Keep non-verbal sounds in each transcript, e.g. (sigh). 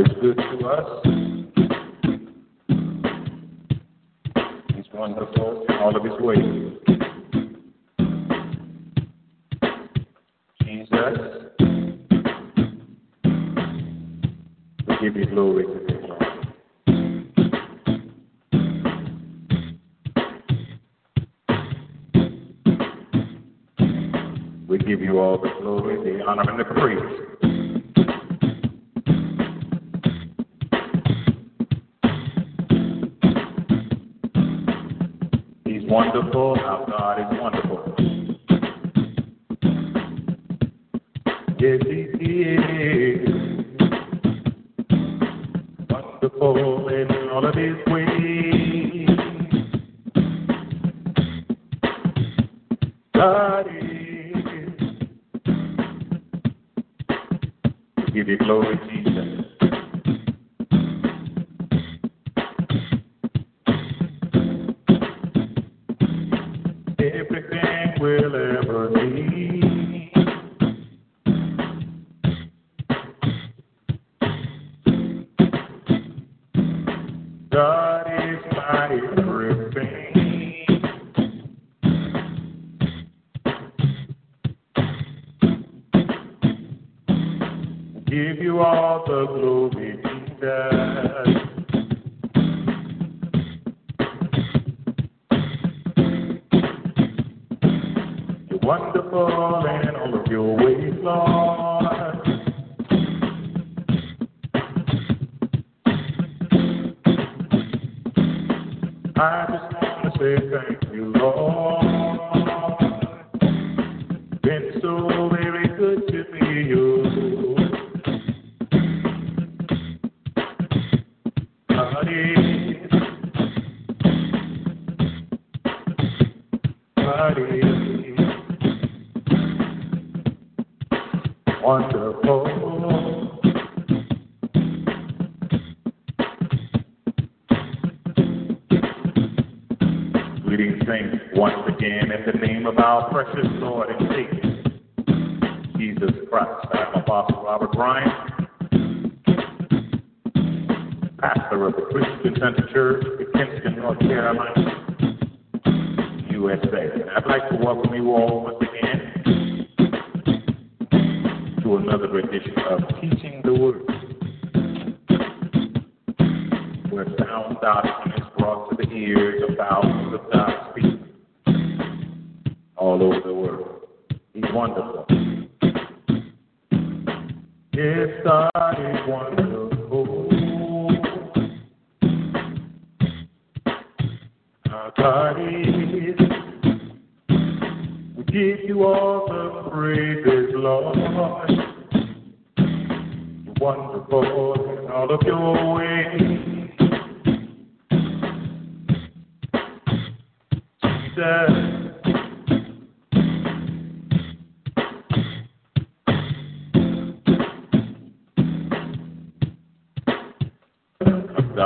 Is good to us. God is my everything. Give you all the glory,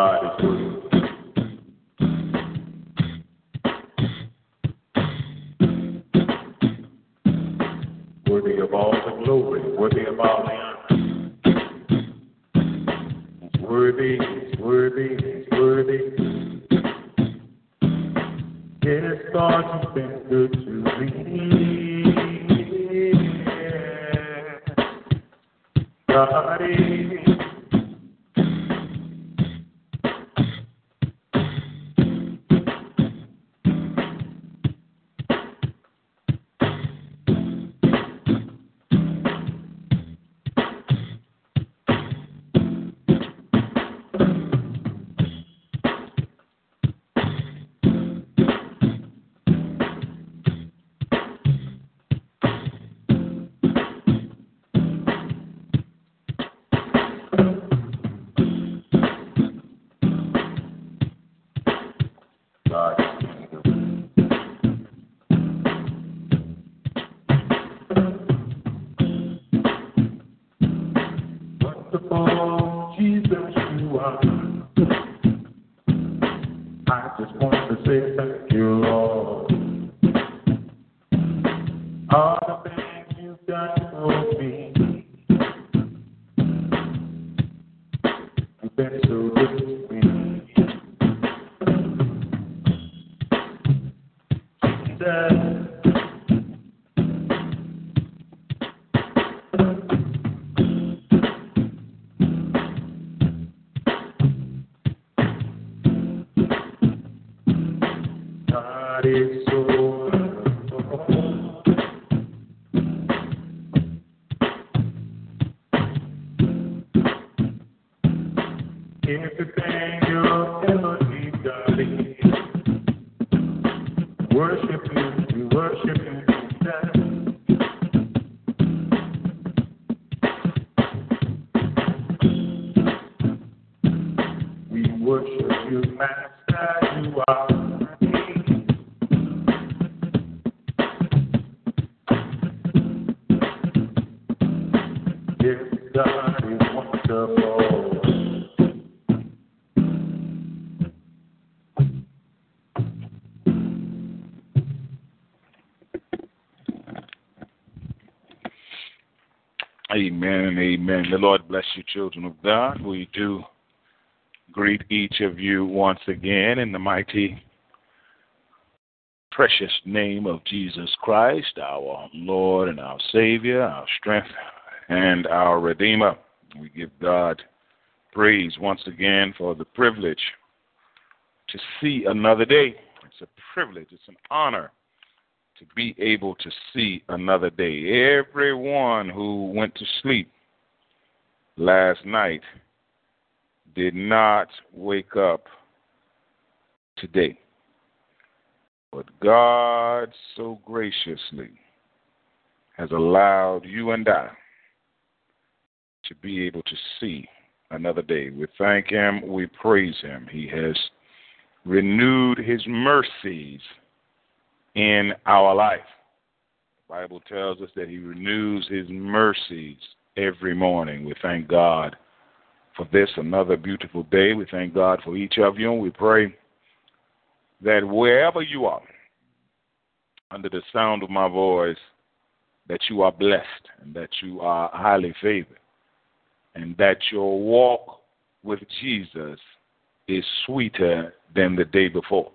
God. is Amen and amen. The Lord bless you, children of God. We do greet each of you once again in the mighty, precious name of Jesus Christ, our Lord and our Savior, our strength and our Redeemer. We give God praise once again for the privilege to see another day. It's a privilege, it's an honor to be able to see another day. Everyone who went to sleep last night did not wake up today. But God so graciously has allowed you and I to be able to see another day. We thank Him, we praise Him. He has renewed His mercies in our life. The Bible tells us that He renews His mercies every morning. We thank God for this, another beautiful day. We thank God for each of you, and we pray that wherever you are, under the sound of my voice, that you are blessed and that you are highly favored, and that your walk with Jesus is sweeter than the day before.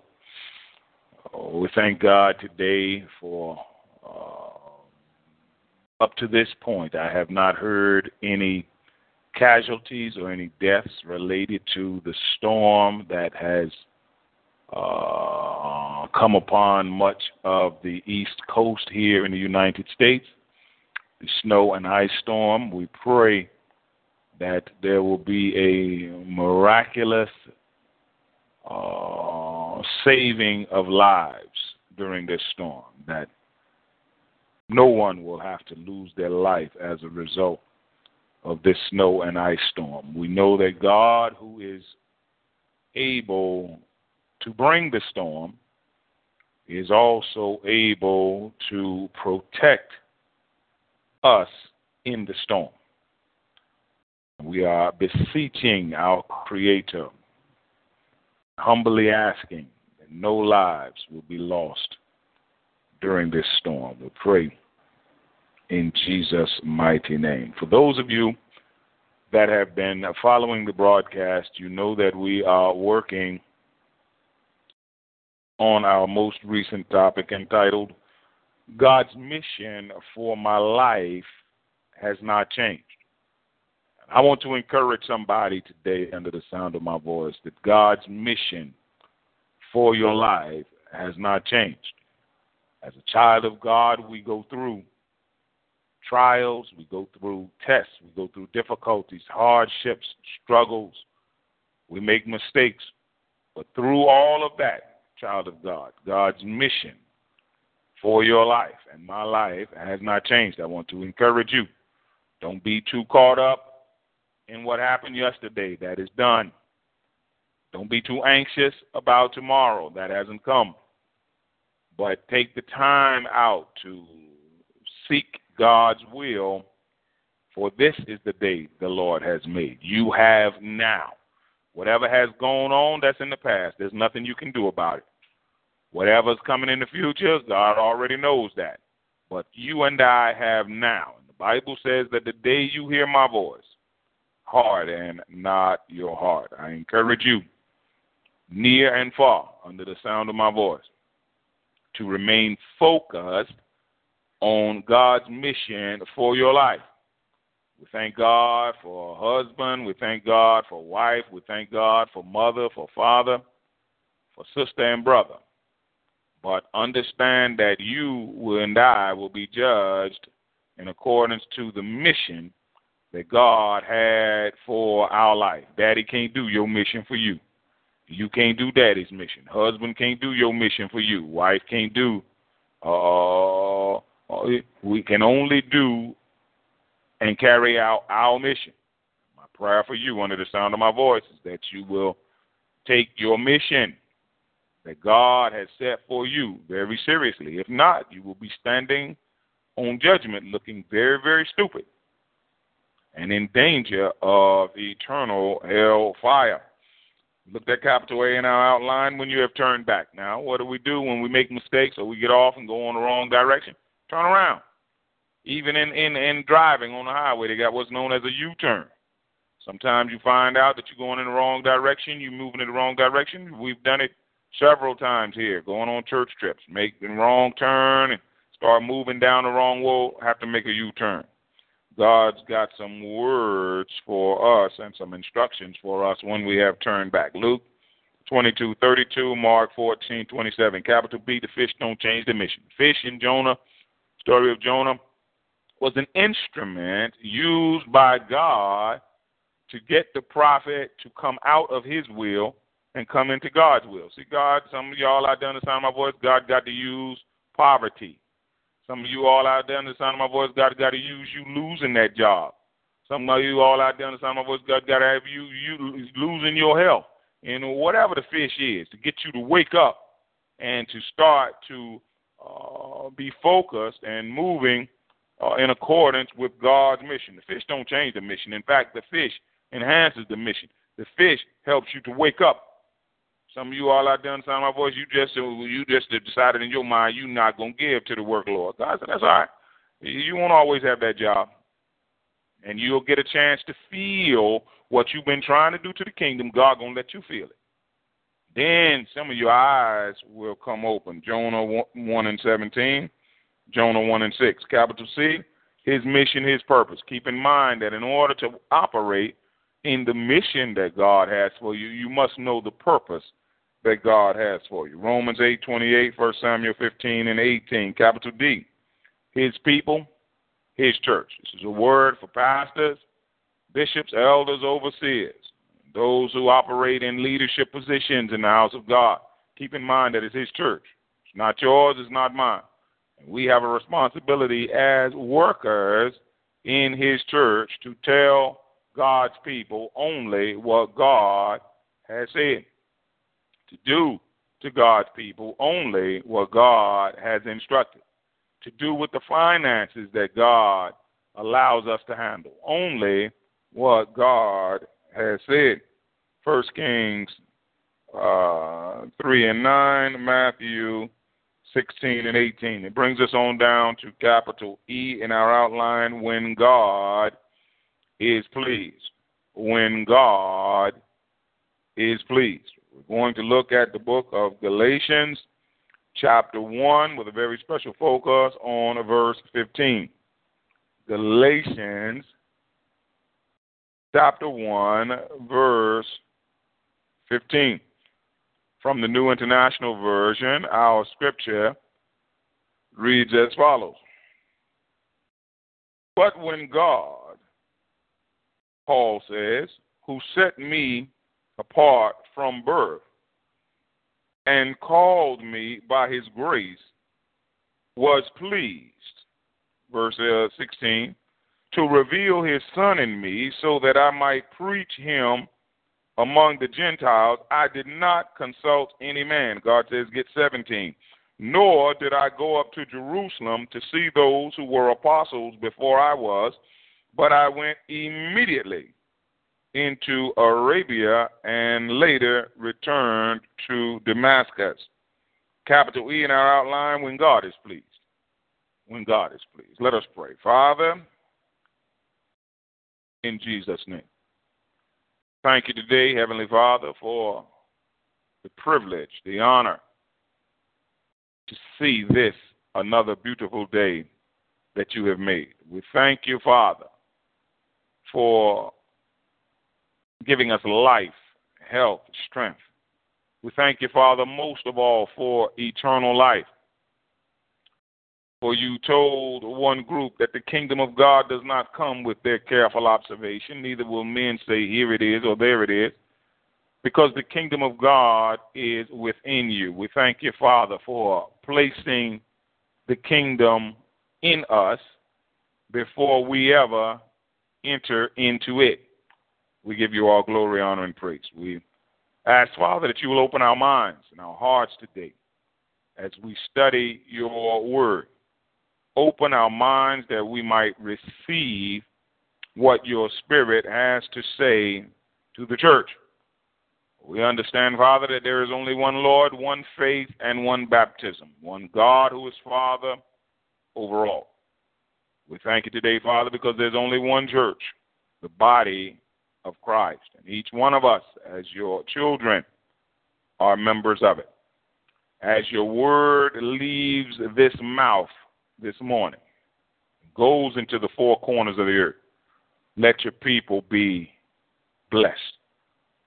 Oh, we thank God today for uh, up to this point, I have not heard any casualties or any deaths related to the storm that has uh, come upon much of the East Coast here in the United States. The snow and ice storm. We pray that there will be a miraculous uh, saving of lives during this storm, that no one will have to lose their life as a result of this snow and ice storm. We know that God, who is able to bring the storm, is also able to protect us in the storm. We are beseeching our Creator, humbly asking that no lives will be lost during this storm. We pray in Jesus' mighty name. For those of you that have been following the broadcast, you know that we are working on our most recent topic entitled God's Mission for My Life Has Not Changed. I want to encourage somebody today under the sound of my voice that God's mission for your life has not changed. As a child of God, we go through trials, we go through tests, we go through difficulties, hardships, struggles. We make mistakes. But through all of that, child of God, God's mission for your life and my life has not changed. I want to encourage you. Don't be too caught up in what happened yesterday. That is done. Don't be too anxious about tomorrow. That hasn't come. But take the time out to seek God's will, for this is the day the Lord has made. You have now. Whatever has gone on that's in the past, there's nothing you can do about it. Whatever's coming in the future, God already knows that. But you and I have now. And The Bible says that the day you hear my voice, harden not your heart. I encourage you, near and far, under the sound of my voice, to remain focused on God's mission for your life. We thank God for a husband. We thank God for wife. We thank God for mother, for father, for sister and brother. But understand that you and I will be judged in accordance to the mission that God had for our life. Daddy can't do your mission for you. You can't do daddy's mission. Husband can't do your mission for you. Wife can't do. Uh, uh we can only do and carry out our mission. My prayer for you under the sound of my voice is that you will take your mission that God has set for you very seriously. If not, you will be standing on judgment looking very, very stupid and in danger of eternal hell fire. Look at capital A in our outline when you have turned back. Now, what do we do when we make mistakes or we get off and go in the wrong direction? Turn around. Even in, in, in driving on the highway, they got what's known as a U turn. Sometimes you find out that you're going in the wrong direction, you're moving in the wrong direction. We've done it several times here, going on church trips, making wrong turn and start moving down the wrong road, have to make a U turn. God's got some words for us and some instructions for us when we have turned back. Luke 22, 32, Mark 14, 27. Capital B, the fish don't change the mission. Fish in Jonah, story of Jonah, was an instrument used by God to get the prophet to come out of his will and come into God's will. See, God, some of y'all out there of my voice, God got to use poverty some of you all out there in the sound of my voice, God got to use you losing that job. Some of you all out there in the sound of my voice, God got to have you you losing your health and whatever the fish is to get you to wake up and to start to uh, be focused and moving uh, in accordance with God's mission. The fish don't change the mission. In fact, the fish enhances the mission. The fish helps you to wake up some of you all out there in the sound of my voice, you just you just decided in your mind you're not gonna give to the work, Lord. God said, That's all right. You won't always have that job. And you'll get a chance to feel what you've been trying to do to the kingdom. God gonna let you feel it. Then some of your eyes will come open. Jonah 1 and 17, Jonah 1 and 6. Capital C, his mission, his purpose. Keep in mind that in order to operate in the mission that God has for you, you must know the purpose that God has for you. Romans 8, 28, 1 Samuel 15 and 18, capital D. His people, his church. This is a word for pastors, bishops, elders, overseers, those who operate in leadership positions in the house of God. Keep in mind that it's his church. It's not yours, it's not mine. We have a responsibility as workers in his church to tell God's people only what God has said to do to God's people only what God has instructed, to do with the finances that God allows us to handle, only what God has said. First Kings uh, 3 and 9, Matthew 16 and 18. It brings us on down to capital E in our outline when God is pleased. When God is pleased. We're going to look at the book of Galatians, chapter 1, with a very special focus on verse 15. Galatians, chapter 1, verse 15. From the New International Version, our scripture reads as follows But when God, Paul says, who set me apart from birth and called me by his grace, was pleased, verse uh, 16, to reveal his Son in me so that I might preach him among the Gentiles, I did not consult any man. God says, get 17. Nor did I go up to Jerusalem to see those who were apostles before I was, but I went immediately into Arabia and later returned to Damascus. Capital E in our outline when God is pleased. When God is pleased. Let us pray. Father, in Jesus' name. Thank you today, Heavenly Father, for the privilege, the honor to see this another beautiful day that you have made. We thank you, Father, for giving us life, health, strength. We thank you, Father, most of all for eternal life. For you told one group that the kingdom of God does not come with their careful observation, neither will men say, Here it is or there it is, because the kingdom of God is within you. We thank you, Father, for placing the kingdom in us before we ever enter into it. We give you all glory, honor, and praise. We ask, Father, that you will open our minds and our hearts today as we study your word open our minds that we might receive what your Spirit has to say to the church. We understand, Father, that there is only one Lord, one faith, and one baptism, one God who is Father over all. We thank you today, Father, because there's only one church, the body of Christ. And each one of us, as your children, are members of it. As your word leaves this mouth, this morning goes into the four corners of the earth. Let your people be blessed.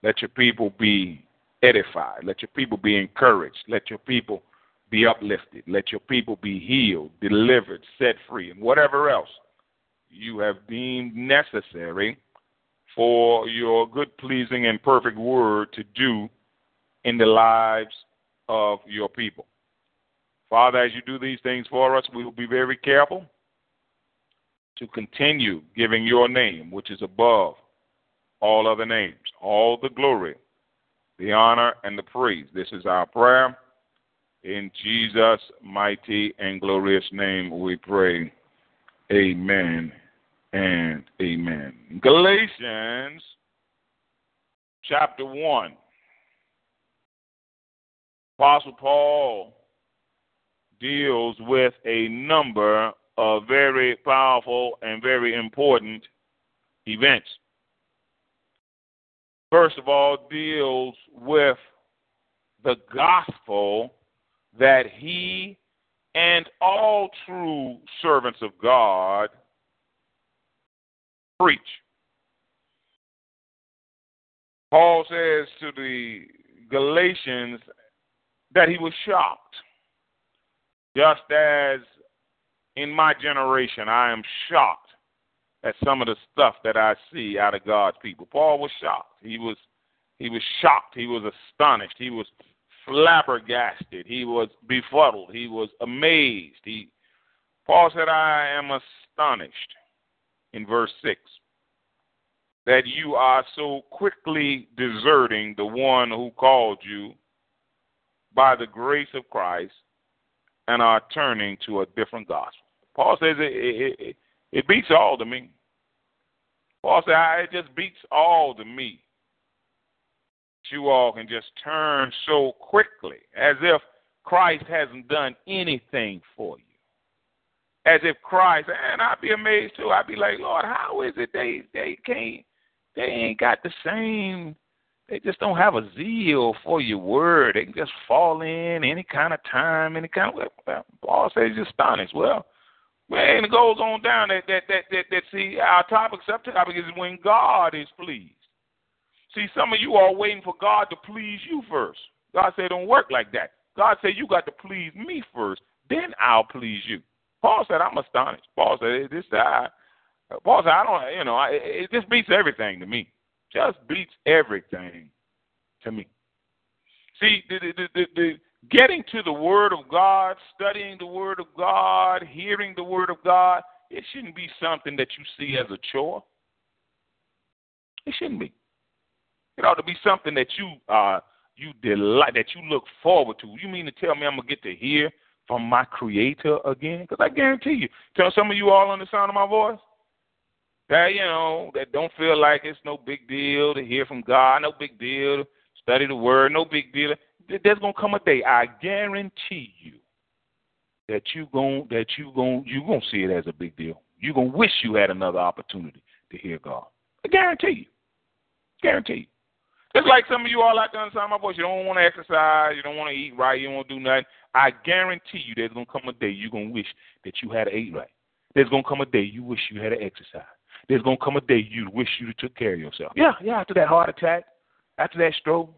Let your people be edified. Let your people be encouraged. Let your people be uplifted. Let your people be healed, delivered, set free, and whatever else you have deemed necessary for your good, pleasing, and perfect word to do in the lives of your people. Father, as you do these things for us, we will be very careful to continue giving your name, which is above all other names, all the glory, the honor, and the praise. This is our prayer. In Jesus' mighty and glorious name we pray. Amen and amen. Galatians chapter 1. Apostle Paul deals with a number of very powerful and very important events. First of all, deals with the gospel that he and all true servants of God preach. Paul says to the Galatians that he was shocked just as in my generation, I am shocked at some of the stuff that I see out of God's people. Paul was shocked. He was he was shocked. He was astonished. He was flabbergasted. He was befuddled. He was amazed. He Paul said, I am astonished in verse six that you are so quickly deserting the one who called you by the grace of Christ and are turning to a different gospel. Paul says it, it, it, it beats all to me. Paul said ah, it just beats all to me. You all can just turn so quickly as if Christ hasn't done anything for you. As if Christ, and I'd be amazed too. I'd be like, Lord, how is it they they can't they ain't got the same they just don't have a zeal for your word. They can just fall in any kind of time, any kind of. Well, Paul says he's astonished. Well, man, it goes on down that that that that, that see our topic subtopic is when God is pleased. See, some of you are waiting for God to please you first. God said, don't work like that. God said, you got to please me first, then I'll please you. Paul said, I'm astonished. Paul said, this I, Paul said, I don't, you know, I, it just beats everything to me. Just beats everything to me. See, the, the, the, the, getting to the Word of God, studying the Word of God, hearing the Word of God, it shouldn't be something that you see as a chore. It shouldn't be. It ought to be something that you uh you delight that you look forward to. You mean to tell me I'm gonna get to hear from my Creator again? Because I guarantee you, tell some of you all on the sound of my voice that you know that don't feel like it's no big deal to hear from God, no big deal to study the Word, no big deal. There's gonna come a day, I guarantee you, that you gon' that you gon' you gonna see it as a big deal. You're gonna wish you had another opportunity to hear God. I guarantee you. Guarantee you. Just like some of you all out there inside my voice, you don't want to exercise, you don't want to eat right, you don't want to do nothing. I guarantee you there's going to come a day you're going to wish that you had eat right. There's going to come a day you wish you had to exercise. There's going to come a day you wish you took care of yourself. Yeah, yeah, after that heart attack, after that stroke,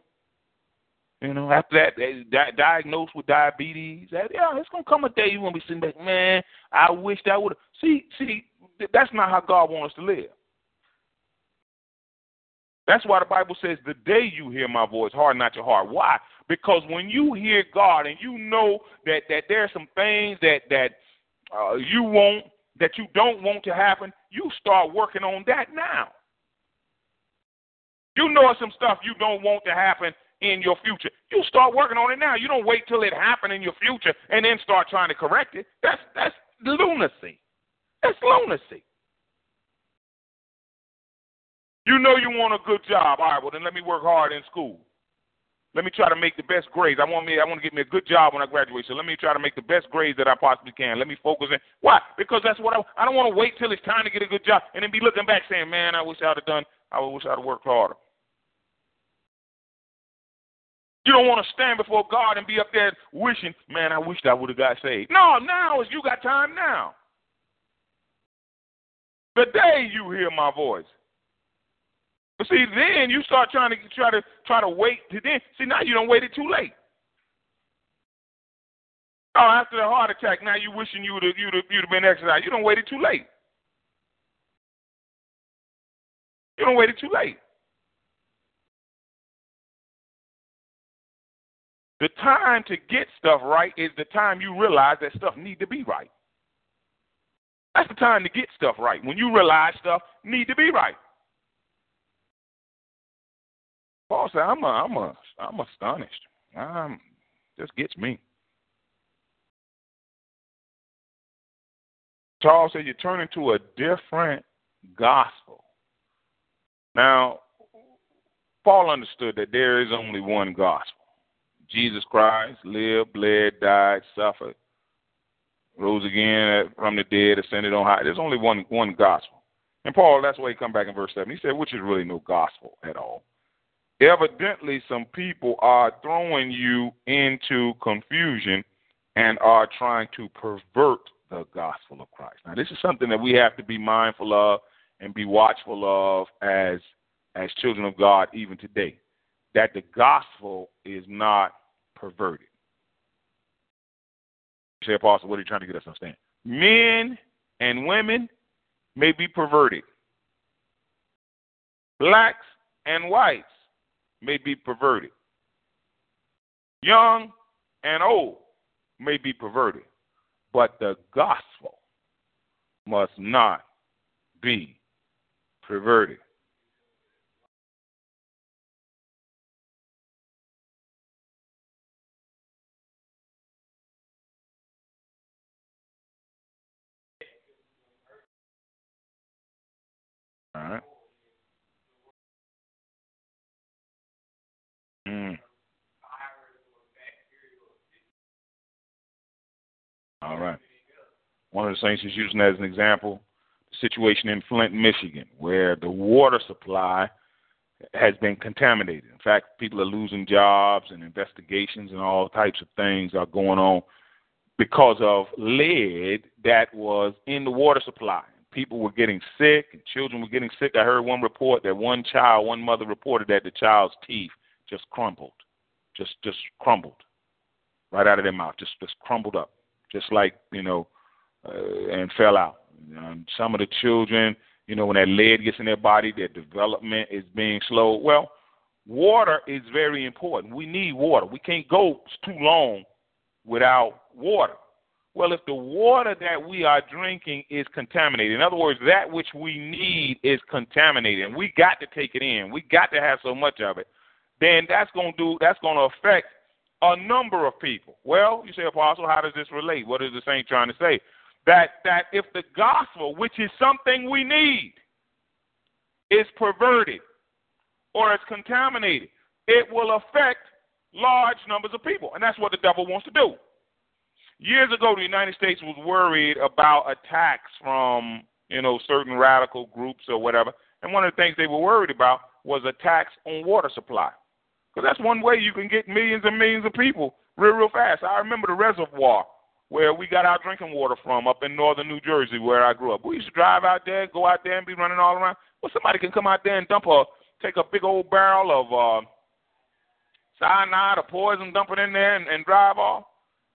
you know, after that, eh, di- diagnosed with diabetes, that, yeah, it's going to come a day you're gonna be sitting back, man, I wish that would have. See, see, that's not how God wants us to live. That's why the Bible says, the day you hear my voice, harden not your heart. Why? Because when you hear God and you know that, that there are some things that, that uh, you want, that you don't want to happen, you start working on that now. You know some stuff you don't want to happen in your future. You start working on it now. You don't wait till it happen in your future and then start trying to correct it. That's that's lunacy. That's lunacy. You know you want a good job. All right, well then let me work hard in school. Let me try to make the best grades. I want me I want to get me a good job when I graduate. So let me try to make the best grades that I possibly can. Let me focus in. Why? Because that's what I I don't want to wait till it's time to get a good job and then be looking back saying, "Man, I wish I'd have done. I wish I'd have worked harder." You don't want to stand before God and be up there wishing, "Man, I wished I would have got saved." No, now is you got time now. The day you hear my voice, but see, then you start trying to try to try to wait to then. See, now you don't wait it too late. Oh, after the heart attack, now you wishing you would have you'd have, you'd have been exercised. You don't wait it too late. You don't wait it too late. The time to get stuff right is the time you realize that stuff need to be right. That's the time to get stuff right. When you realize stuff need to be right. Paul said, "I'm a, I'm a, I'm astonished. I'm just gets me." Charles said, "You turn into a different gospel." Now, Paul understood that there is only one gospel. Jesus Christ lived, bled, died, suffered, rose again from the dead, ascended on high. There's only one one gospel. And Paul, that's why he come back in verse seven. He said, which is really no gospel at all. Evidently, some people are throwing you into confusion and are trying to pervert the gospel of Christ. Now, this is something that we have to be mindful of and be watchful of as as children of God even today. That the gospel is not perverted. say, Apostle, what are you trying to get us to understand? Men and women may be perverted. Blacks and whites may be perverted. Young and old may be perverted, but the gospel must not be perverted. All right. Mm. All right. One of the saints is using as an example the situation in Flint, Michigan, where the water supply has been contaminated. In fact, people are losing jobs and investigations and all types of things are going on because of lead that was in the water supply. People were getting sick and children were getting sick. I heard one report that one child, one mother reported that the child's teeth just crumbled, just just crumbled right out of their mouth, just just crumbled up, just like you know, uh, and fell out. Some of the children, you know, when that lead gets in their body, their development is being slowed. Well, water is very important. We need water. We can't go too long without water. Well, if the water that we are drinking is contaminated, in other words, that which we need is contaminated, and we got to take it in, we got to have so much of it, then that's going to do that's going to affect a number of people. Well, you say, Apostle, how does this relate? What is the saint trying to say? That that if the gospel, which is something we need, is perverted or is contaminated, it will affect large numbers of people, and that's what the devil wants to do. Years ago, the United States was worried about attacks from you know certain radical groups or whatever, and one of the things they were worried about was attacks on water supply, because that's one way you can get millions and millions of people real real fast. I remember the reservoir where we got our drinking water from up in northern New Jersey, where I grew up. We used to drive out there, go out there, and be running all around. Well, somebody can come out there and dump a, take a big old barrel of uh, cyanide or poison, dump it in there, and, and drive off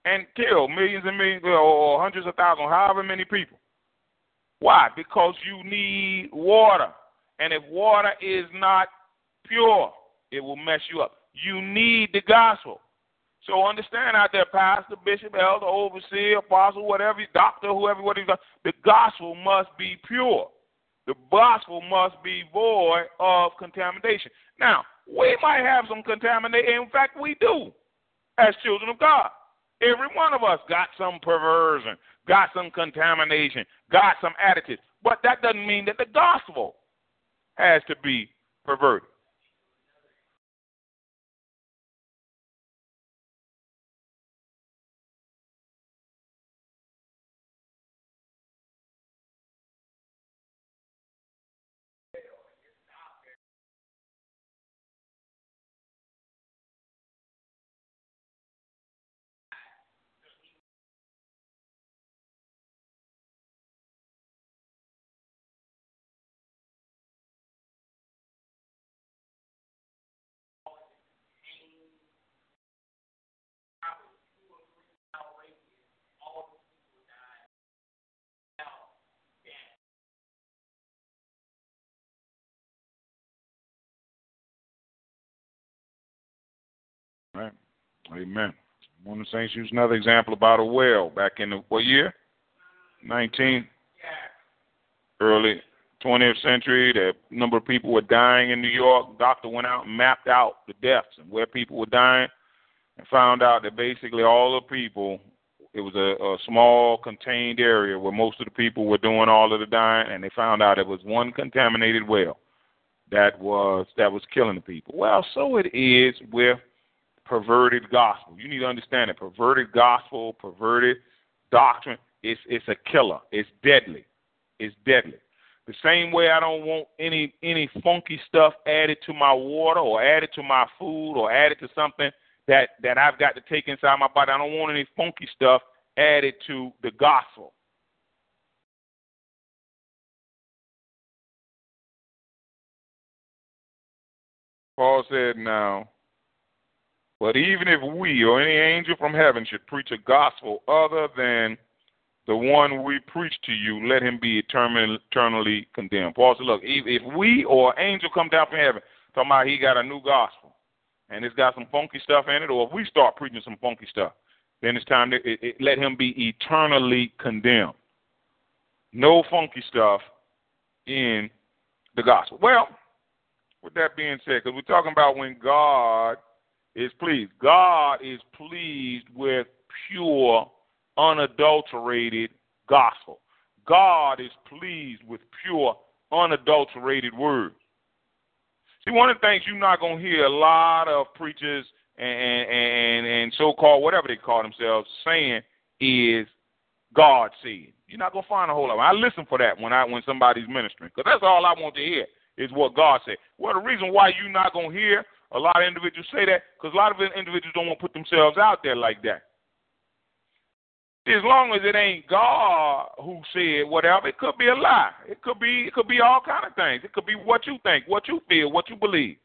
and kill millions and millions or hundreds of thousands, however many people. Why? Because you need water. And if water is not pure, it will mess you up. You need the gospel. So understand out there, pastor, bishop, elder, overseer, apostle, whatever, doctor, whoever, whatever, the gospel must be pure. The gospel must be void of contamination. Now, we might have some contamination. In fact, we do as children of God. Every one of us got some perversion, got some contamination, got some attitude. But that doesn't mean that the gospel has to be perverted. Amen. One of the saints used another example about a well back in the what year? 19. Early 20th century. The number of people were dying in New York. Doctor went out and mapped out the deaths and where people were dying, and found out that basically all the people. It was a, a small contained area where most of the people were doing all of the dying, and they found out it was one contaminated well that was that was killing the people. Well, so it is with perverted gospel. You need to understand it. Perverted gospel, perverted doctrine, it's it's a killer. It's deadly. It's deadly. The same way I don't want any any funky stuff added to my water or added to my food or added to something that that I've got to take inside my body. I don't want any funky stuff added to the gospel. Paul said, now, but even if we or any angel from heaven should preach a gospel other than the one we preach to you, let him be eternally condemned. Paul said, look, if we or an angel come down from heaven, talking about he got a new gospel, and it's got some funky stuff in it, or if we start preaching some funky stuff, then it's time to it, it, let him be eternally condemned. No funky stuff in the gospel. Well, with that being said, because we're talking about when God is pleased. God is pleased with pure, unadulterated gospel. God is pleased with pure, unadulterated words. See, one of the things you're not going to hear a lot of preachers and, and, and so-called whatever they call themselves saying is God said. You're not going to find a whole lot. I listen for that when I when somebody's ministering because that's all I want to hear is what God said. Well, the reason why you're not going to hear a lot of individuals say that, because a lot of individuals don't want to put themselves out there like that. As long as it ain't God who said whatever, it could be a lie. It could be it could be all kind of things. It could be what you think, what you feel, what you believe.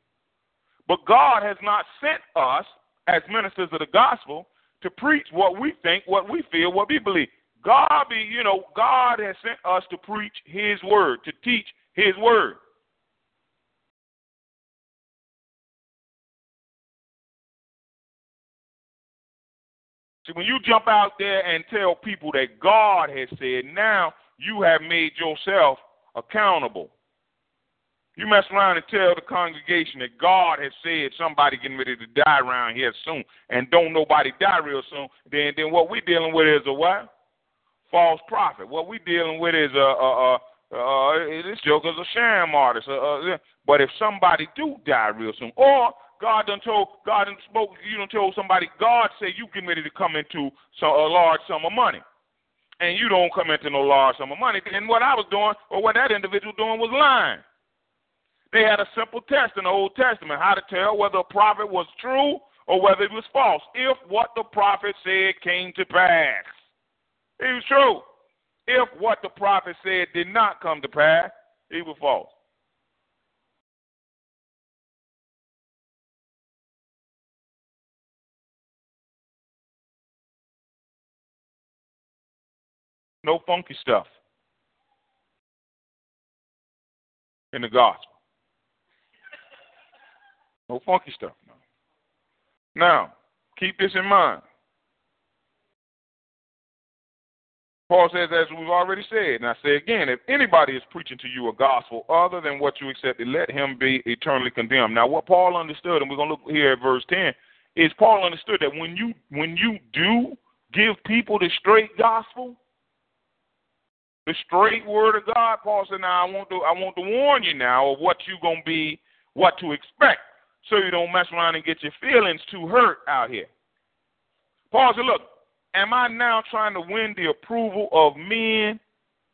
But God has not sent us as ministers of the gospel to preach what we think, what we feel, what we believe. God be, you know, God has sent us to preach his word, to teach his word. See, when you jump out there and tell people that God has said, now you have made yourself accountable. You mess around and tell the congregation that God has said somebody getting ready to die around here soon, and don't nobody die real soon. Then, then what we dealing with is a what? False prophet. What we dealing with is a, a, a uh, this joker's a sham artist. Uh, uh, but if somebody do die real soon, or God done told God done spoke, you done told somebody God said you getting ready to come into so, a large sum of money, and you don't come into no large sum of money. And what I was doing, or what that individual doing, was lying. They had a simple test in the Old Testament how to tell whether a prophet was true or whether it was false. If what the prophet said came to pass, it was true. If what the prophet said did not come to pass, it was false. No funky stuff in the gospel. No funky stuff. No. Now, keep this in mind. Paul says, as we've already said, and I say again, if anybody is preaching to you a gospel other than what you accepted, let him be eternally condemned. Now, what Paul understood, and we're going to look here at verse 10, is Paul understood that when you when you do give people the straight gospel, the straight word of God, Paul said, now I want to I want to warn you now of what you're gonna be, what to expect so you don't mess around and get your feelings too hurt out here. Paul said, Look, am I now trying to win the approval of men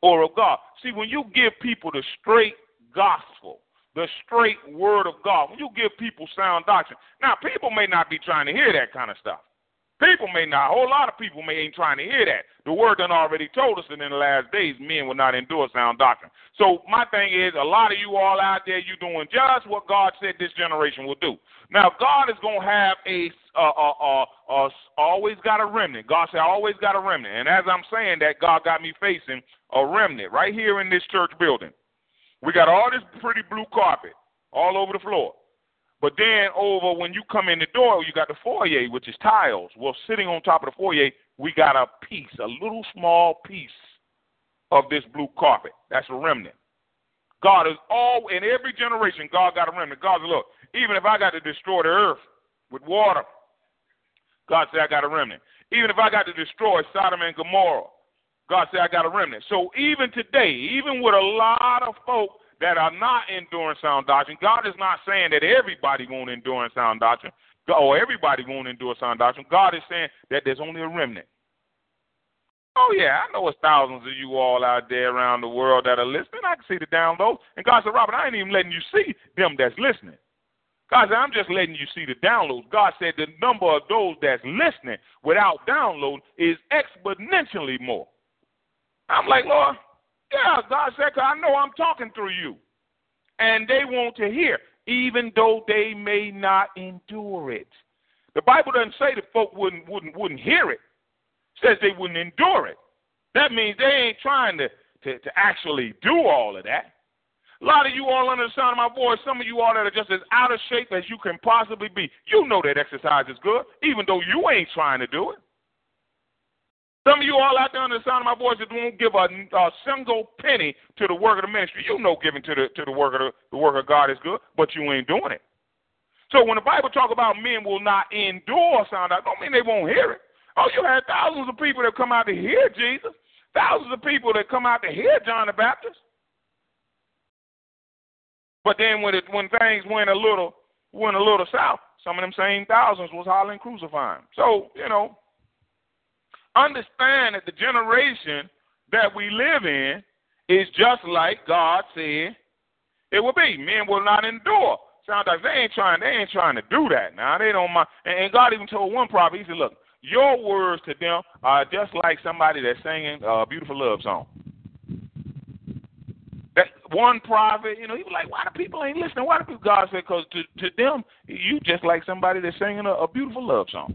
or of God? See, when you give people the straight gospel, the straight word of God, when you give people sound doctrine, now people may not be trying to hear that kind of stuff. People may not, a whole lot of people may ain't trying to hear that. The word done already told us that in the last days men will not endure sound doctrine. So my thing is, a lot of you all out there, you doing just what God said this generation will do. Now God is gonna have a uh, uh, uh, uh, always got a remnant. God said, I always got a remnant. And as I'm saying that, God got me facing a remnant right here in this church building. We got all this pretty blue carpet all over the floor. But then over when you come in the door, you got the foyer, which is tiles. Well, sitting on top of the foyer, we got a piece, a little small piece of this blue carpet. That's a remnant. God is all in every generation. God got a remnant. God said, look, even if I got to destroy the earth with water, God said I got a remnant. Even if I got to destroy Sodom and Gomorrah, God said I got a remnant. So even today, even with a lot of folk that are not enduring sound doctrine. God is not saying that everybody won't endure sound doctrine or everybody won't endure sound doctrine. God is saying that there's only a remnant. Oh yeah, I know it's thousands of you all out there around the world that are listening. I can see the downloads. And God said, Robert, I ain't even letting you see them that's listening. God said, I'm just letting you see the downloads. God said the number of those that's listening without download is exponentially more. I'm like, Lord, yeah, God said, I know I'm talking through you. And they want to hear, even though they may not endure it. The Bible doesn't say the folk wouldn't wouldn't wouldn't hear it. it says they wouldn't endure it. That means they ain't trying to, to, to actually do all of that. A lot of you all under the sound of my voice, some of you all that are just as out of shape as you can possibly be, you know that exercise is good, even though you ain't trying to do it. Some of you all out there under the sound of my voice that won't give a, a single penny to the work of the ministry. You know giving to the to the work of the, the work of God is good, but you ain't doing it. So when the Bible talk about men will not endure sound out, don't mean they won't hear it. Oh, you had thousands of people that come out to hear Jesus, thousands of people that come out to hear John the Baptist. But then when it when things went a little went a little south, some of them same thousands was hollering crucifying. So you know understand that the generation that we live in is just like God said it will be. Men will not endure. Sounds like they ain't trying. They ain't trying to do that. Now they don't mind. And, God even told one prophet. He said, "Look, your words to them are just like somebody that's singing a beautiful love song." That one prophet, you know, he was like, "Why the people ain't listening? Why the people?" God said, "Because to to them, you just like somebody that's singing a, a beautiful love song."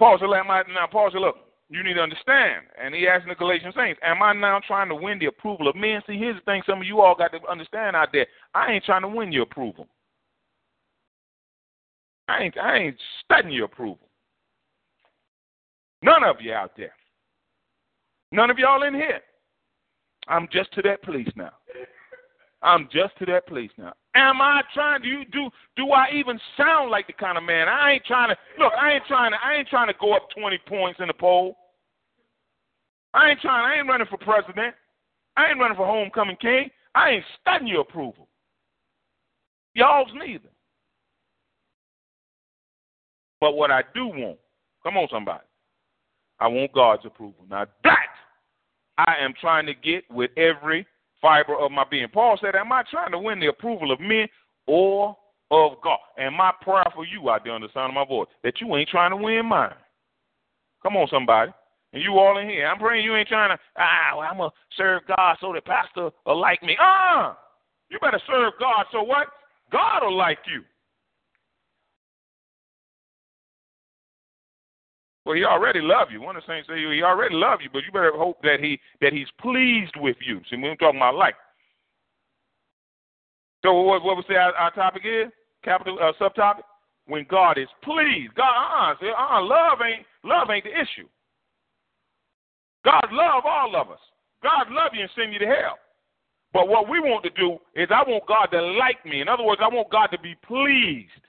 Paul said, "Now, Paul said, look, you need to understand. And he asked the Galatian saints, Am I now trying to win the approval of men? See, here's the thing some of you all got to understand out there. I ain't trying to win your approval. I ain't I ain't studying your approval. None of you out there. None of y'all in here. I'm just to that place now. I'm just to that place now. Am I trying? You do? Do I even sound like the kind of man? I ain't trying to look. I ain't trying to. I ain't trying to go up 20 points in the poll. I ain't trying. I ain't running for president. I ain't running for homecoming king. I ain't studying your approval. Y'all's neither. But what I do want, come on, somebody. I want God's approval. Now that I am trying to get with every fiber of my being. Paul said, Am I trying to win the approval of men or of God? And my prayer for you out there on the sound of my voice, that you ain't trying to win mine. Come on, somebody. And you all in here. I'm praying you ain't trying to, ah, well, I'm going to serve God so the pastor will like me. Ah, you better serve God so what? God will like you. Well, he already love you. One of the saints say he already love you, but you better hope that he that he's pleased with you. See, we're talking about life. So what what we say our, our topic is? Capital uh, subtopic. When God is pleased. God uh uh-uh, uh love ain't love ain't the issue. God love all of us. God love you and send you to hell. But what we want to do is I want God to like me. In other words, I want God to be pleased.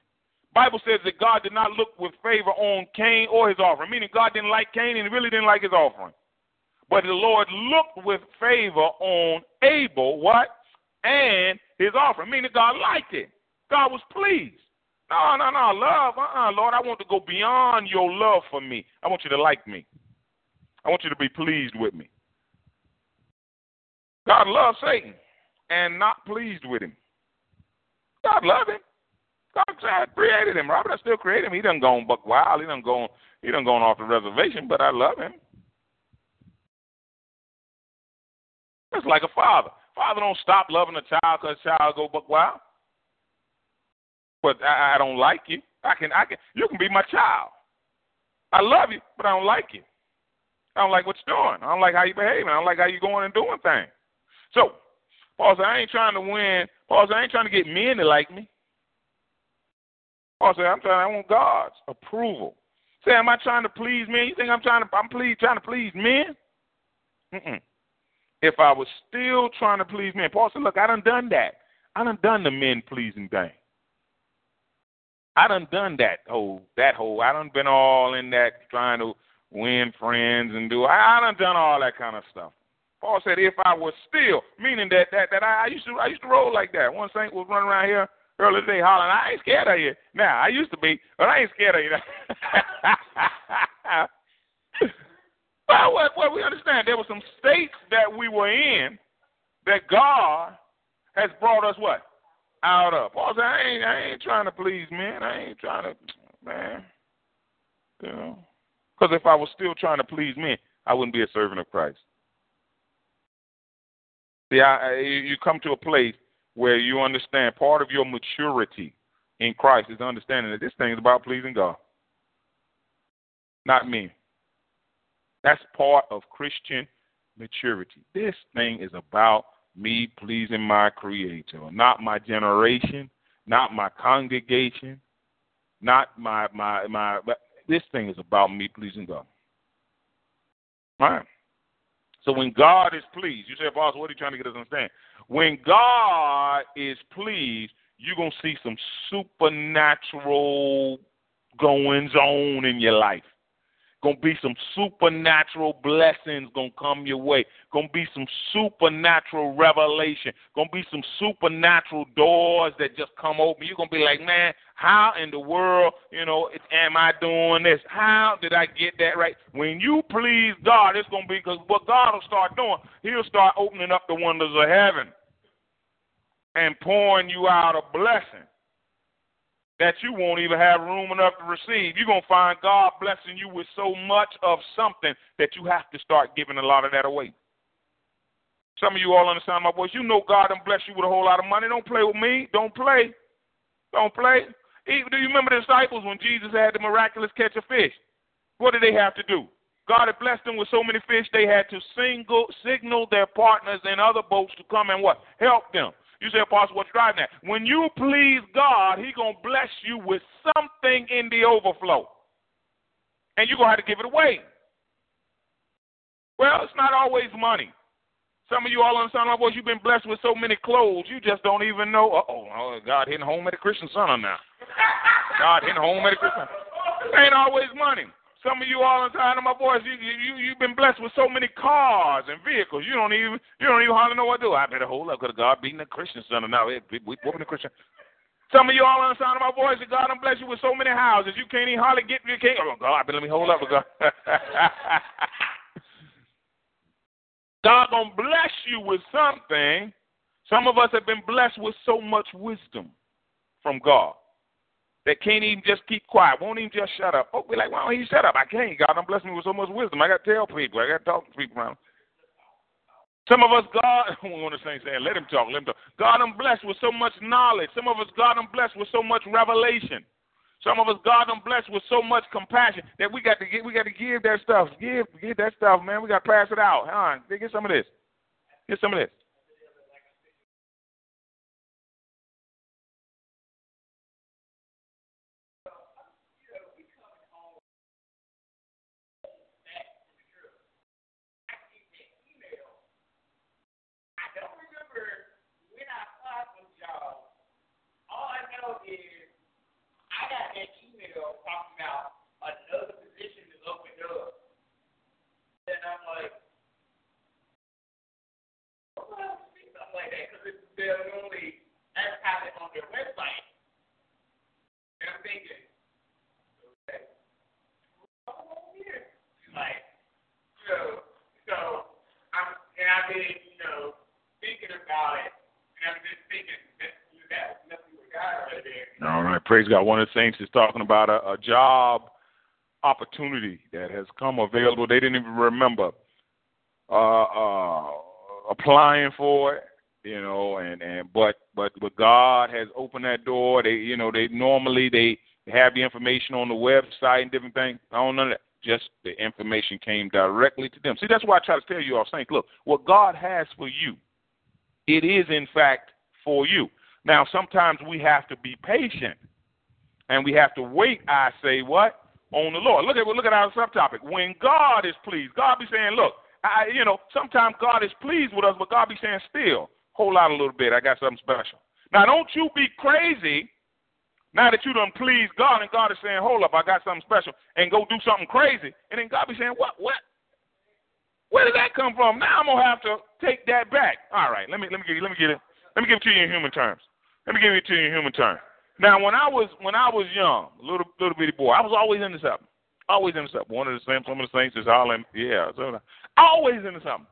Bible says that God did not look with favor on Cain or his offering, meaning God didn't like Cain and really didn't like his offering. But the Lord looked with favor on Abel, what? And his offering, meaning God liked it. God was pleased. No, no, no, love. Uh-uh, Lord, I want to go beyond your love for me. I want you to like me. I want you to be pleased with me. God loves Satan and not pleased with him. God loved him. God created him. Robert, I still create him. He doesn't go on buck wild. He doesn't go he doesn't go off the reservation, but I love him. It's like a father. Father don't stop loving a child because child go buck wild. But I, I don't like you. I can I can you can be my child. I love you, but I don't like you. I don't like what you're doing. I don't like how you're behaving. I don't like how you're going and doing things. So, Paul said, I ain't trying to win. Paul said, I ain't trying to get men to like me. Oh, Paul said, I'm trying. I want God's approval. Say, am I trying to please men? You think I'm trying to? I'm please trying to please men? Mm-mm. If I was still trying to please men, Paul said, look, I done done that. I done done the men pleasing thing. I done done that whole that whole. I done been all in that trying to win friends and do. I, I done done all that kind of stuff. Paul said, if I was still, meaning that that that I, I used to I used to roll like that. One saint was running around here earlier today hollering, I ain't scared of you. Now, I used to be, but I ain't scared of you. (laughs) well, what, what we understand, there were some states that we were in that God has brought us what? Out of. Paul said, I ain't, I ain't trying to please men. I ain't trying to, man. You know? Because if I was still trying to please men, I wouldn't be a servant of Christ. See, I, you come to a place where you understand part of your maturity in Christ is understanding that this thing is about pleasing God, not me. That's part of Christian maturity. This thing is about me pleasing my Creator, not my generation, not my congregation, not my my my. This thing is about me pleasing God. All right. So when God is pleased, you say, Apostle, what are you trying to get us to understand? When God is pleased, you're going to see some supernatural goings on in your life. Gonna be some supernatural blessings gonna come your way. Gonna be some supernatural revelation. Gonna be some supernatural doors that just come open. You're gonna be like, man, how in the world, you know, am I doing this? How did I get that right? When you please God, it's gonna be because what God will start doing, He'll start opening up the wonders of heaven and pouring you out a blessing that you won't even have room enough to receive. You're going to find God blessing you with so much of something that you have to start giving a lot of that away. Some of you all understand my voice. You know God done bless you with a whole lot of money. Don't play with me. Don't play. Don't play. Do you remember the disciples when Jesus had the miraculous catch of fish? What did they have to do? God had blessed them with so many fish, they had to single, signal their partners in other boats to come and what? Help them. You say, Apostle, what's driving that? When you please God, He gonna bless you with something in the overflow, and you're gonna have to give it away. Well, it's not always money. Some of you all understand oh, my voice. You've been blessed with so many clothes, you just don't even know. Uh-oh, oh, God hitting home at a Christian Center now. God hitting home at a Christian. It ain't always money. Some of you all in time of my voice, you you you've been blessed with so many cars and vehicles. You don't even you don't even hardly know what to do. I better hold up because God beating the Christian center now. We whooping the Christian. Some of you all on the sound of my voice, God I'm bless you with so many houses. You can't even hardly get you can't oh God, let me hold up oh, God. (laughs) God gonna bless you with something. Some of us have been blessed with so much wisdom from God that can't even just keep quiet, won't even just shut up. Oh, be like, why don't he shut up? I can't. God I'm blessed me with so much wisdom. I got to tell people. I got to talk to people around. Some of us, God, we want to say, saying, let him talk, let him talk. God, I'm blessed with so much knowledge. Some of us, God, I'm blessed with so much revelation. Some of us, God, I'm blessed with so much compassion that we got to get, we got to give that stuff, give, give that stuff, man. We got to pass it out. Huh? Get some of this. Get some of this. They'll normally advertise it on their website. And I'm thinking, okay, here. Like, so, so I'm, and I've been, you know, thinking about it, and I've been thinking, All right, praise God. One of the saints is talking about a, a job opportunity that has come available. They didn't even remember uh, uh, applying for it you know, and and but but but God has opened that door. They you know they normally they have the information on the website and different things. I don't know that. Just the information came directly to them. See, that's why I try to tell you all, saying, look, what God has for you, it is in fact for you. Now, sometimes we have to be patient, and we have to wait. I say what on the Lord. Look at look at our subtopic. When God is pleased, God be saying, look, I, you know, sometimes God is pleased with us, but God be saying, still, hold out a little bit. I got something special. Now, don't you be crazy now that you done pleased God and God is saying, hold up, I got something special, and go do something crazy. And then God be saying, what, what? Where did that come from? Now I'm gonna have to take that back. All right, let me let me you let me get it let me give it to you in human terms. Let me give it to you in human terms. Now when I was when I was young, little little bitty boy, I was always into something. Always into something. One of the same some of the saints is hollering, yeah, so always into something.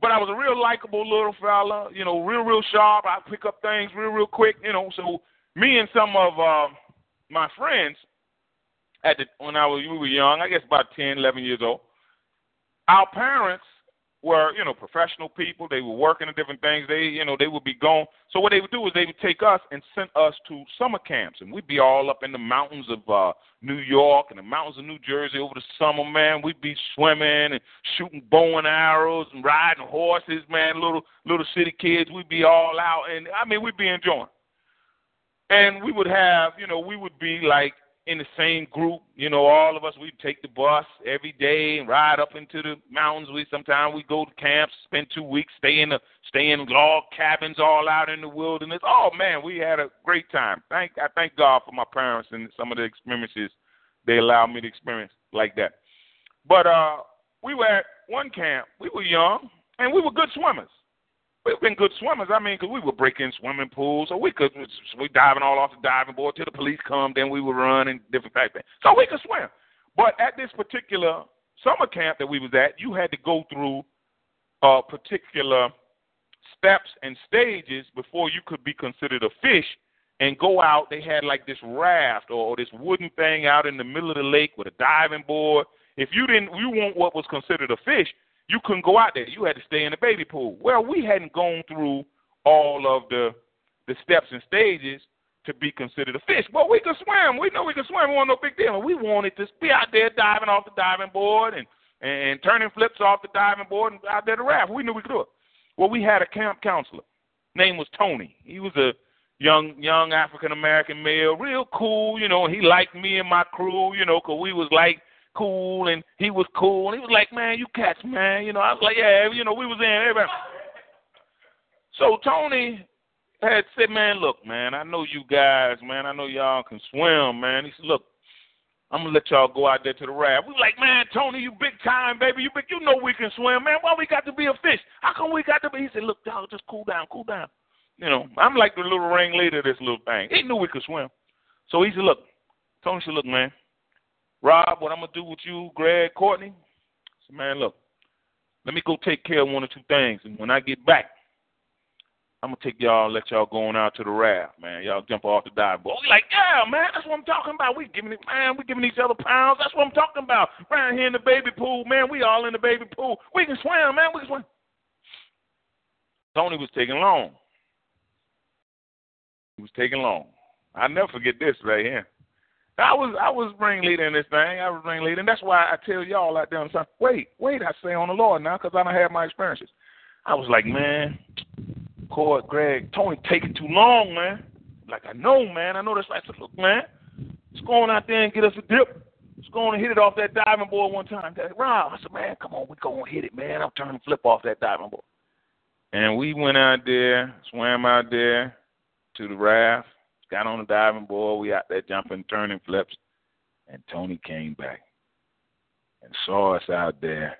But I was a real likable little fella, you know, real, real sharp. I pick up things real, real quick, you know. So me and some of uh, my friends, at the when I was we were young, I guess about ten, eleven years old, our parents were, you know, professional people. They were working on different things. They, you know, they would be gone. So what they would do is they would take us and send us to summer camps, and we'd be all up in the mountains of uh, New York and the mountains of New Jersey over the summer. Man, we'd be swimming and shooting bow and arrows and riding horses. Man, little little city kids. We'd be all out, and I mean, we'd be enjoying. And we would have, you know, we would be like in the same group. You know, all of us we take the bus every day and ride up into the mountains. We sometimes we go to camps, spend two weeks, stay in the stay in log cabins all out in the wilderness. Oh man, we had a great time. Thank I thank God for my parents and some of the experiences they allowed me to experience like that. But uh, we were at one camp. We were young and we were good swimmers. We've been good swimmers. I mean, 'cause we would break in swimming pools, so we could we diving all off the diving board till the police come. Then we would run and different type things. So we could swim. But at this particular summer camp that we was at, you had to go through uh, particular steps and stages before you could be considered a fish and go out. They had like this raft or, this wooden thing out in the middle of the lake with a diving board. If you didn't, you want what was considered a fish, you couldn't go out there. You had to stay in the baby pool. Well, we hadn't gone through all of the the steps and stages to be considered a fish. But we could swim. We know we could swim. It wasn't no big deal. And we wanted to be out there diving off the diving board and and turning flips off the diving board and out there to raft. We knew we could do it. Well, we had a camp counselor. Name was Tony. He was a young young African American male, real cool. You know, he liked me and my crew. You know, 'cause we was like cool and he was cool. And he was like, man, you catch, man. You know, I was like, yeah, you know, we was in everybody. So Tony had said, man, look, man, I know you guys, man. I know y'all can swim, man. He said, look, I'm gonna let y'all go out there to the raft. We like, man, Tony, you big time, baby. You big, you know we can swim, man. Why we got to be a fish? How come we got to be? He said, look, dog, just cool down, cool down. You know, I'm like the little ringleader of this little thing. He knew we could swim. So he said, look, Tony said, look, man, Rob, what I'm gonna do with you, Greg, Courtney? Said, man, look, let me go take care of one or two things, and when I get back, I'm gonna take y'all, let y'all go on out to the raft, man. Y'all jump off the dive board. We like, yeah, man, that's what I'm talking about. We giving it, man, we giving each other pounds. That's what I'm talking about. Right here in the baby pool, man. We all in the baby pool. We can swim, man. We can swim. Tony was taking long. He was taking long. I never forget this right here. I was I was ringleader in this thing. I was ringleader, and that's why I tell y'all out there on the side, wait, wait, I say on the Lord now, because I don't have my experiences. I was like, man, Court, Greg, Tony taking too long, man. Like I know, man. I know that's like, look, man, let's go on out there and get us a dip. Let's go on and hit it off that diving board one time. Rob, I said, man, come on, we go and hit it, man. I'm turning flip off that diving board. And we went out there, swam out there to the raft, got on the diving board. We out there jumping, turning flips, and Tony came back and saw us out there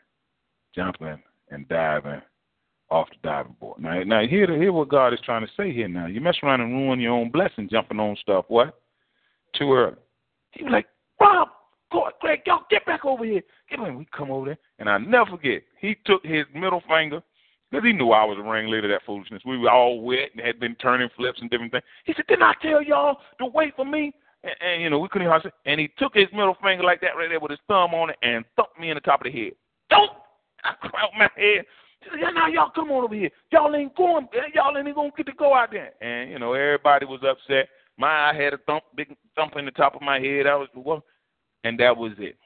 jumping and diving off the diving board. Now, now hear, hear what God is trying to say here. Now, you mess around and ruin your own blessing jumping on stuff. What? Too early. He was like, Rob, Greg, y'all get back over here. Get in. We come over there, and I never forget. He took his middle finger because he knew I was a ringleader of that foolishness. We were all wet and had been turning flips and different things. He said, "Didn't I tell y'all to wait for me?" And, and you know, we couldn't hardly. And he took his middle finger like that right there with his thumb on it and thumped me in the top of the head. Don't! (laughs) I cracked my head. He said, "Yeah, now y'all come on over here. Y'all ain't going. Y'all ain't gonna get to go out there." And you know, everybody was upset. My I had a thump, big thump in the top of my head. I was well, and that was it.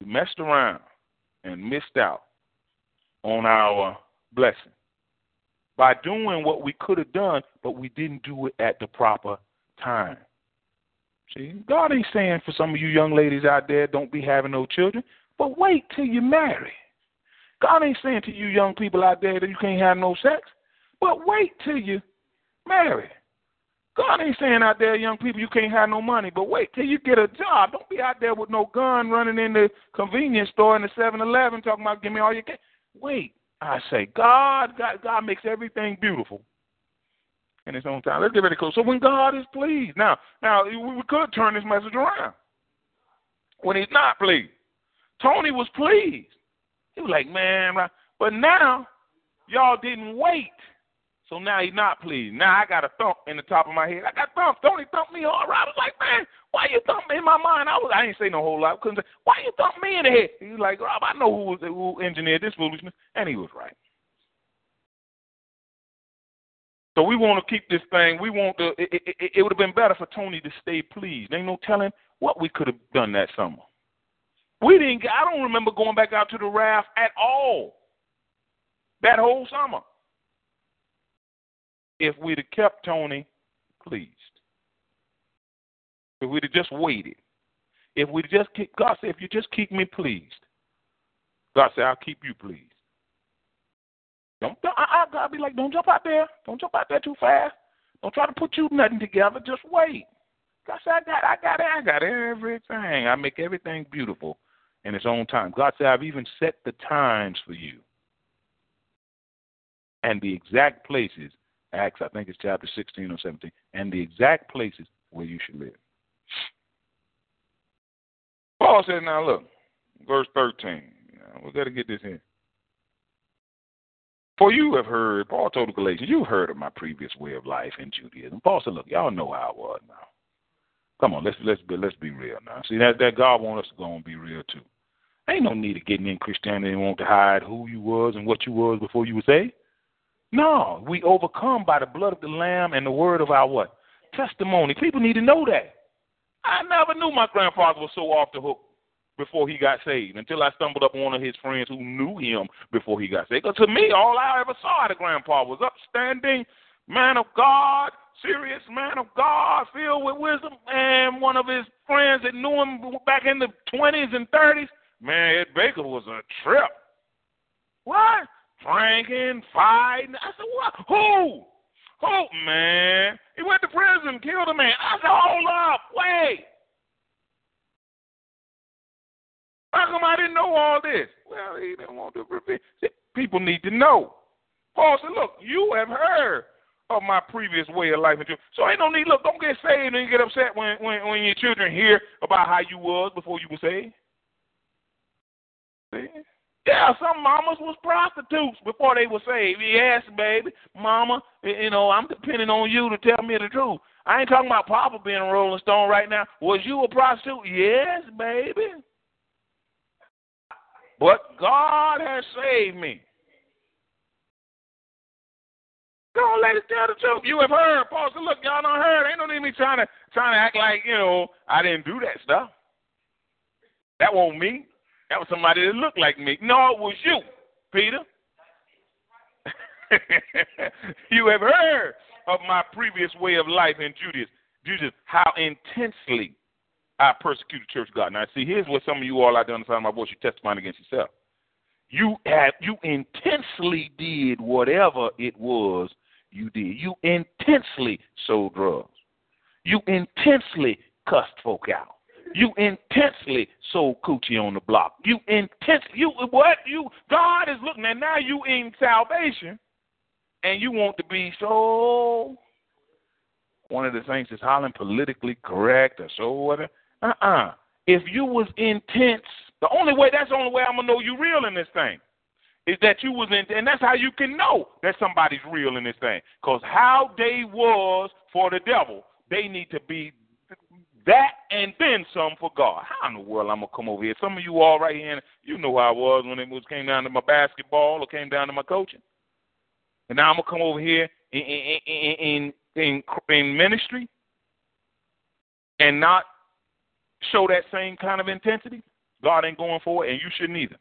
We messed around and missed out on our blessing by doing what we could have done, but we didn't do it at the proper time. See, God ain't saying for some of you young ladies out there, don't be having no children, but wait till you marry. God ain't saying to you young people out there that you can't have no sex, but wait till you marry. God ain't saying out there, young people, you can't have no money, but wait till you get a job. Don't be out there with no gun running in the convenience store in the 7 Eleven talking about give me all your cash. Wait, I say, God, God, God makes everything beautiful in His own time. Let's get ready to close. So when God is pleased, now, now we could turn this message around. When He's not pleased, Tony was pleased. He was like, man, but now y'all didn't wait. So now he's not pleased. Now I got a thump in the top of my head. I got thump. Tony thumped me hard. I was like, man, why you thump me in my mind? I was I didn't say no whole lot. Couldn't say, why you thump me in the head? He was like, Rob, I know who was who engineered this foolishness, and he was right. So we want to keep this thing. We want to. It, it, it would have been better for Tony to stay pleased. Ain't no telling what we could have done that summer. We didn't. I don't remember going back out to the raft at all. That whole summer. If we'd have kept Tony pleased. If we'd have just waited. If we just keep God said, if you just keep me pleased, God said, I'll keep you pleased. Don't I, I God be like, don't jump out there. Don't jump out there too fast. Don't try to put you nothing together. Just wait. God said, I got I got it. I got everything. I make everything beautiful in its own time. God said, I've even set the times for you and the exact places, Acts, I think it's chapter 16 or 17, and the exact places where you should live. Paul said, now look, verse 13. we got to get this in. For you have heard, Paul told the Galatians, you've heard of my previous way of life in Judaism. Paul said, look, y'all know how it was now. Come on, let's let's be let's be real now. See that that God wants us to go and be real too. Ain't no need of getting in Christianity and want to hide who you was and what you was before you were saved. No, we overcome by the blood of the Lamb and the word of our what? Testimony. People need to know that. I never knew my grandfather was so off the hook before he got saved until I stumbled up one of his friends who knew him before he got saved. Because to me, all I ever saw out of grandpa was upstanding, man of God, serious man of God, filled with wisdom, and one of his friends that knew him back in the 20s and 30s, man, Ed Baker was a trip. What? Drinking, fighting. I said, what? Who? Who, man? He went to prison, killed a man. I said, hold up, wait. How come I didn't know all this? Well, he didn't want to reveal. People need to know. Paul said, look, you have heard of my previous way of life. So ain't no need, look, don't get saved and get upset when, when, when your children hear about how you was before you were saved. See? Yeah, some mamas was prostitutes before they were saved. Yes, baby. Mama, you know, I'm depending on you to tell me the truth. I ain't talking about Papa being a Rolling Stone right now. Was you a prostitute? Yes, baby. But God has saved me. Don't let tell the truth. You have heard. Said, look, y'all don't heard. Ain't no need me trying to trying to act like, you know, I didn't do that stuff. That won't me. That was somebody that looked like me. No, it was you, Peter. (laughs) you have heard of my previous way of life in Judaism. Judaism, how intensely I persecuted church God. Now, see, here's what some of you all out there on the side of my voice, you testify against yourself. You have you intensely did whatever it was you did. You intensely sold drugs. You intensely cussed folk out. You intensely sold coochie on the block. You intensely you what you God is looking at now you in salvation and you want to be so one of the things is hollering politically correct or so whatever. Uh uh-uh. uh If you was intense, the only way that's the only way I'm gonna know you real in this thing is that you was in, and that's how you can know that somebody's real in this thing. Because how they was for the devil, they need to be that and then some for God. How in the world I'm gonna come over here? Some of you all right here, you know how I was when it was came down to my basketball or came down to my coaching. And now I'm gonna come over here in in in in, in ministry and not show that same kind of intensity. God ain't going for it, and you shouldn't either.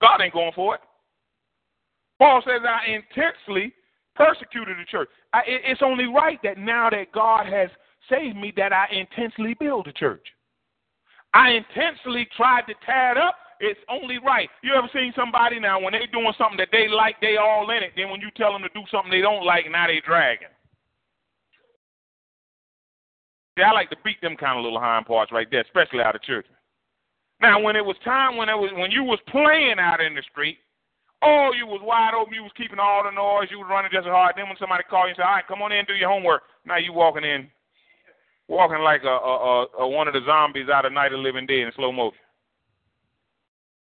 God ain't going for it. Paul says, I intensely persecuted the church. I, it, it's only right that now that God has saved me, that I intensely build a church. I intensely tried to tear it up. It's only right. You ever seen somebody now when they doing something that they like, they all in it. Then when you tell them to do something they don't like, now they dragging. See, I like to beat them kind of little hind parts right there, especially out of church. Now, when it was time, when it was when you was playing out in the street, oh, you was wide open, you was keeping all the noise, you was running just as hard. Then when somebody called you and said, "All right, come on in, and do your homework," now you walking in, walking like a, a, a, one of the zombies out of Night of Living Dead in slow motion.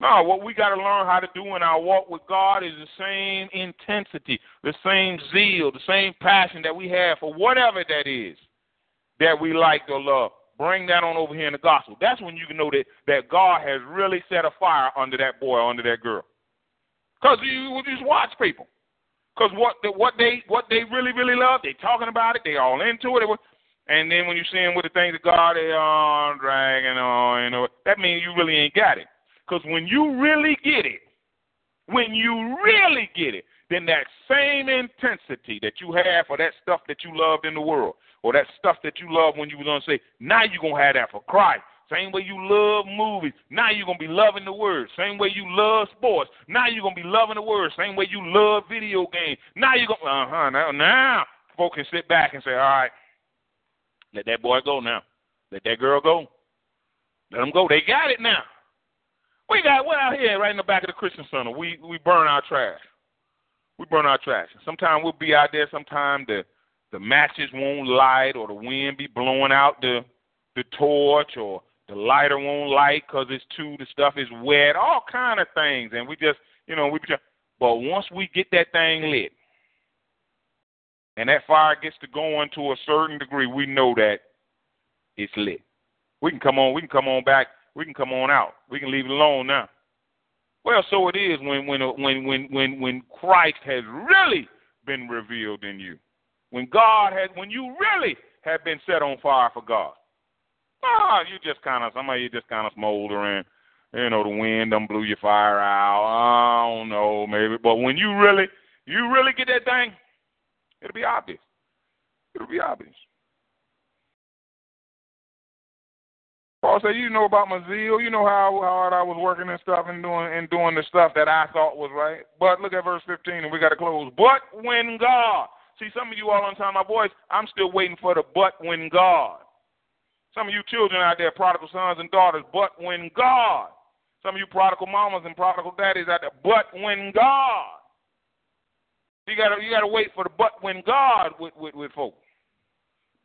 No, what we got to learn how to do in our walk with God is the same intensity, the same zeal, the same passion that we have for whatever that is that we like or love. Bring that on over here in the gospel. That's when you can know that, that God has really set a fire under that boy, under that girl. Because you just watch people. Because what what they what they really really love, they talking about it, they all into it. And then when you see them with the things of God, they are dragging on. You know that means you really ain't got it. Because when you really get it, when you really get it, then that same intensity that you have for that stuff that you loved in the world, or that stuff that you love when you was on say, now you're gonna have that for Christ. Same way you love movies, now you're gonna be loving the word. Same way you love sports, now you're gonna be loving the word. Same way you love video games, now you're gonna uh huh now now folks can sit back and say, all right, let that boy go now, let that girl go. Let them go. They got it now. We got what out here right in the back of the Christian Center. We we burn our trash. We burn our trash. Sometimes we'll be out there. Sometimes the the matches won't light, or the wind be blowing out the the torch, or the lighter won't light because it's too the stuff is wet. All kind of things, and we just you know we just. But once we get that thing lit, and that fire gets to going to a certain degree, we know that it's lit. We can come on. We can come on back. We can come on out. We can leave it alone now. Well, so it is when when when when when when Christ has really been revealed in you. When God has when you really have been set on fire for God. Ah, you just kind of some of you just kind of smoldering. You know, the wind done blew your fire out. I don't know, maybe. But when you really, you really get that thing, it'll be obvious. It'll be obvious. Paul said, "You know about my zeal. You know how hard I was working and stuff and doing and doing the stuff that I thought was right." But look at verse 15, and we got to close. But when God, see some of you all on time my voice, I'm still waiting for the but when God. Some of you children out there, prodigal sons and daughters, but when God. Some of you prodigal mamas and prodigal daddies out there, but when God. You gotta you gotta wait for the but when God with with, with folks.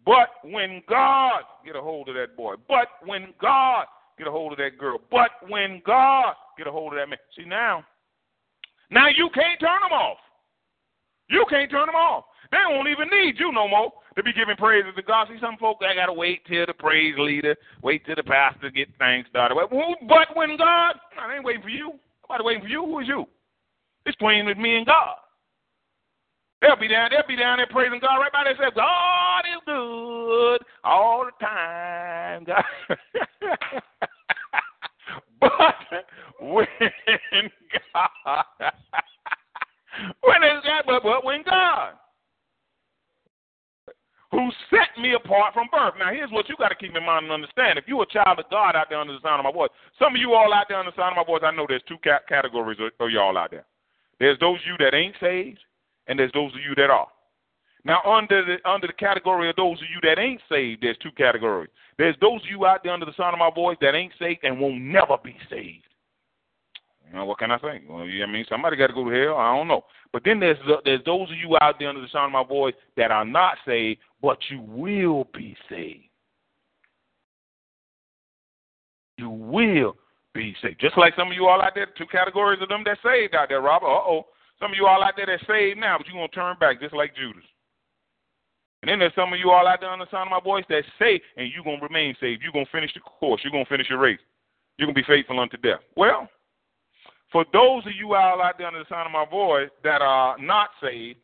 But when God get a hold of that boy, but when God get a hold of that girl, but when God get a hold of that man. See now, now you can't turn them off. You can't turn them off. They won't even need you no more to be giving praises to God. See, some folk I gotta wait till the praise leader, wait till the pastor get things started. But when God, I ain't waiting for you. Nobody waiting for you. Who is you? It's between with me and God. They'll be down, they'll be down there praising God right by themselves. God is good all the time. God. (laughs) but when God, when is that? But, but when God, who set me apart from birth. Now, here's what you got to keep in mind and understand. If you're a child of God out there under the sound of my voice, some of you all out there under the sound of my voice, I know there's two categories of, of y'all out there. There's those of you that ain't saved, and there's those of you that are. Now, under the under the category of those of you that ain't saved, there's two categories. There's those of you out there under the sound of my voice that ain't saved and will never be saved. You know, what can I say? Well, I mean, somebody got to go to hell. I don't know. But then there's there's those of you out there under the sound of my voice that are not saved, but you will be saved. You will be saved. Just like some of you all out there, two categories of them that saved out there, Robert. Uh oh. Some of you all out there that saved now, but you're going to turn back just like Judas. And then there's some of you all out there on the sound of my voice that say, and you're going to remain saved. You're going to finish the course. You're going to finish your race. You're going to be faithful unto death. Well, for those of you all out there on the sound of my voice that are not saved,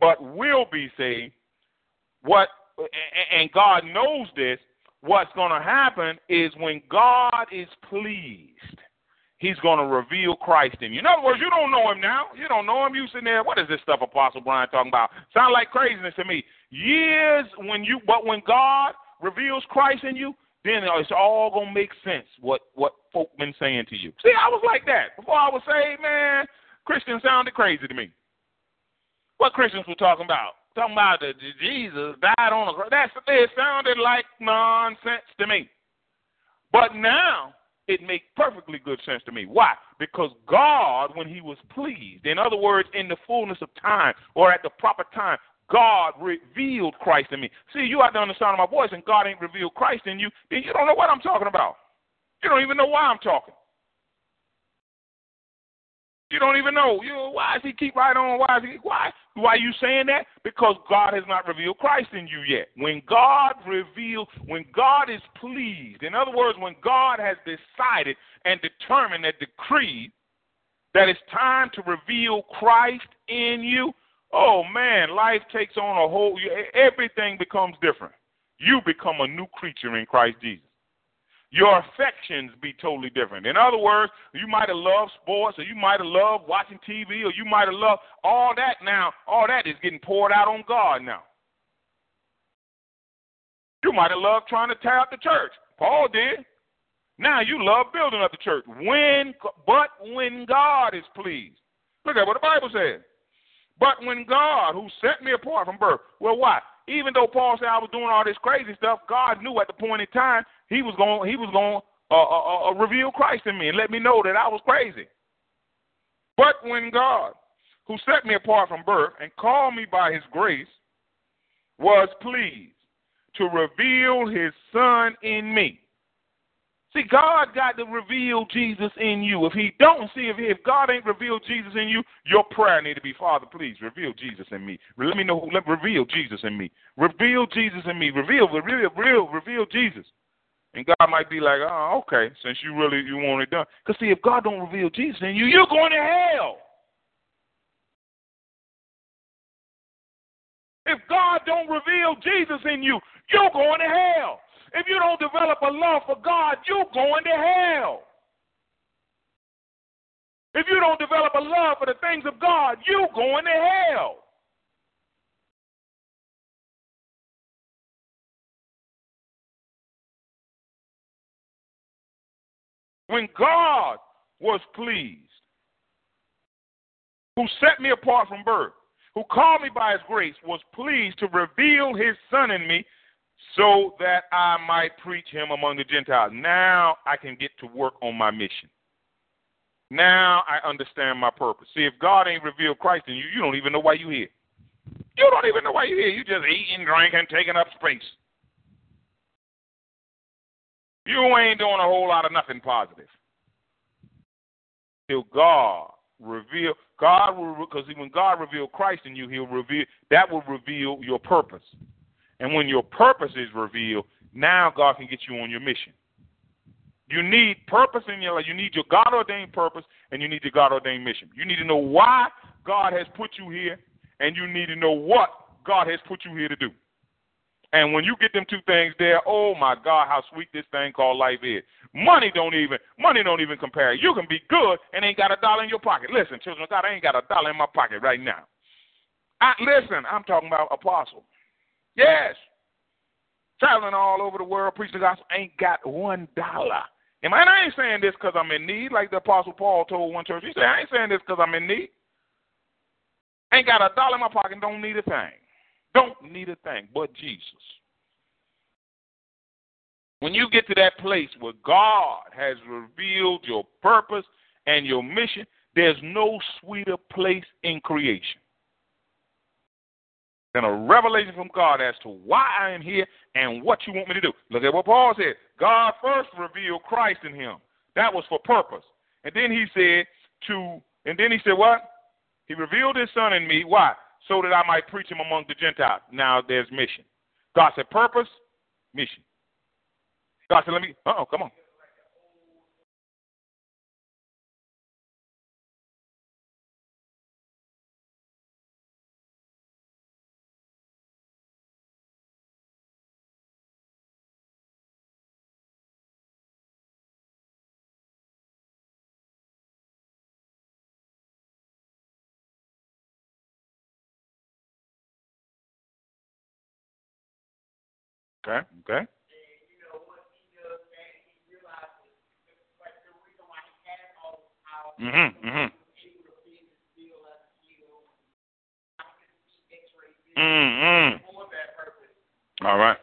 but will be saved, what and God knows this, what's going to happen is when God is pleased he's going to reveal Christ in you. In other words, you don't know him now. You don't know him. You sitting there, what is this stuff Apostle Brian talking about? Sound like craziness to me. Years when you, but when God reveals Christ in you, then it's all gonna make sense what what folk been saying to you. See, I was like that before I was saved, man. Christians sounded crazy to me. What Christians were talking about? Talking about that Jesus died on the cross. That's it sounded like nonsense to me. But now it makes perfectly good sense to me. Why? Because God, when He was pleased, in other words, in the fullness of time or at the proper time, God revealed Christ in me. See, you out there on the sound of my voice and God ain't revealed Christ in you, then you don't know what I'm talking about. You don't even know why I'm talking. You don't even know. You know, why does he keep right on? Why is he why why are you saying that? Because God has not revealed Christ in you yet. When God reveals, when God is pleased, in other words, when God has decided and determined and decreed that it's time to reveal Christ in you, oh man, life takes on a whole everything becomes different. You become a new creature in Christ Jesus your affections be totally different. In other words, you might have loved sports, or you might have loved watching TV, or you might have loved all that now. All that is getting poured out on God now. You might have loved trying to tear up the church. Paul did. Now you love building up the church. When, but when God is pleased. Look at what the Bible says. But when God, who set me apart from birth, well, why? Even though Paul said I was doing all this crazy stuff, God knew at the point in time he was going he was going uh, uh, uh, reveal Christ in me and let me know that I was crazy. But when God, who set me apart from birth and called me by his grace, was pleased to reveal his son in me. See, God got to reveal Jesus in you. If he don't see, if, if God ain't revealed Jesus in you, your prayer need to be, Father, please reveal Jesus in me. Let me know, let reveal Jesus in me. Reveal Jesus in me. Reveal, reveal, reveal, reveal Jesus. And God might be like, oh, okay, since you really you want it done. Because see, if God don't reveal Jesus in you, you're going to hell. If God don't reveal Jesus in you, you're going to hell. If you don't develop a love for God, you're going to hell. If you don't develop a love for the things of God, you're going to hell. When God was pleased, who set me apart from birth, who called me by his grace, was pleased to reveal his son in me so that I might preach him among the Gentiles. Now I can get to work on my mission. Now I understand my purpose. See, if God ain't revealed Christ in you, you don't even know why you're here. You don't even know why you're here. You just eating, drinking, taking up space. You ain't doing a whole lot of nothing positive. Till God reveal God will because when God reveal Christ in you, He'll reveal that will reveal your purpose. And when your purpose is revealed, now God can get you on your mission. You need purpose in your life. You need your God ordained purpose and you need your God ordained mission. You need to know why God has put you here and you need to know what God has put you here to do. And when you get them two things there, oh my God, how sweet this thing called life is. Money don't even money don't even compare. You can be good and ain't got a dollar in your pocket. Listen, children of God, I ain't got a dollar in my pocket right now. I, listen, I'm talking about apostle. Yes. Traveling all over the world, preaching the gospel, ain't got one dollar. And I ain't saying this because I'm in need, like the Apostle Paul told one church. He said, I ain't saying this because I'm in need. Ain't got a dollar in my pocket, don't need a thing. Don't need a thing but Jesus. When you get to that place where God has revealed your purpose and your mission, there's no sweeter place in creation than a revelation from God as to why I am here and what you want me to do. Look at what Paul said. God first revealed Christ in him. That was for purpose. And then he said to, and then he said what? He revealed his son in me. Why? So that I might preach him among the Gentiles. Now there's mission. God said purpose, mission. God said, let me, uh oh, come on. Okay, okay. Mm-hmm, mm-hmm. Mm-hmm. All right.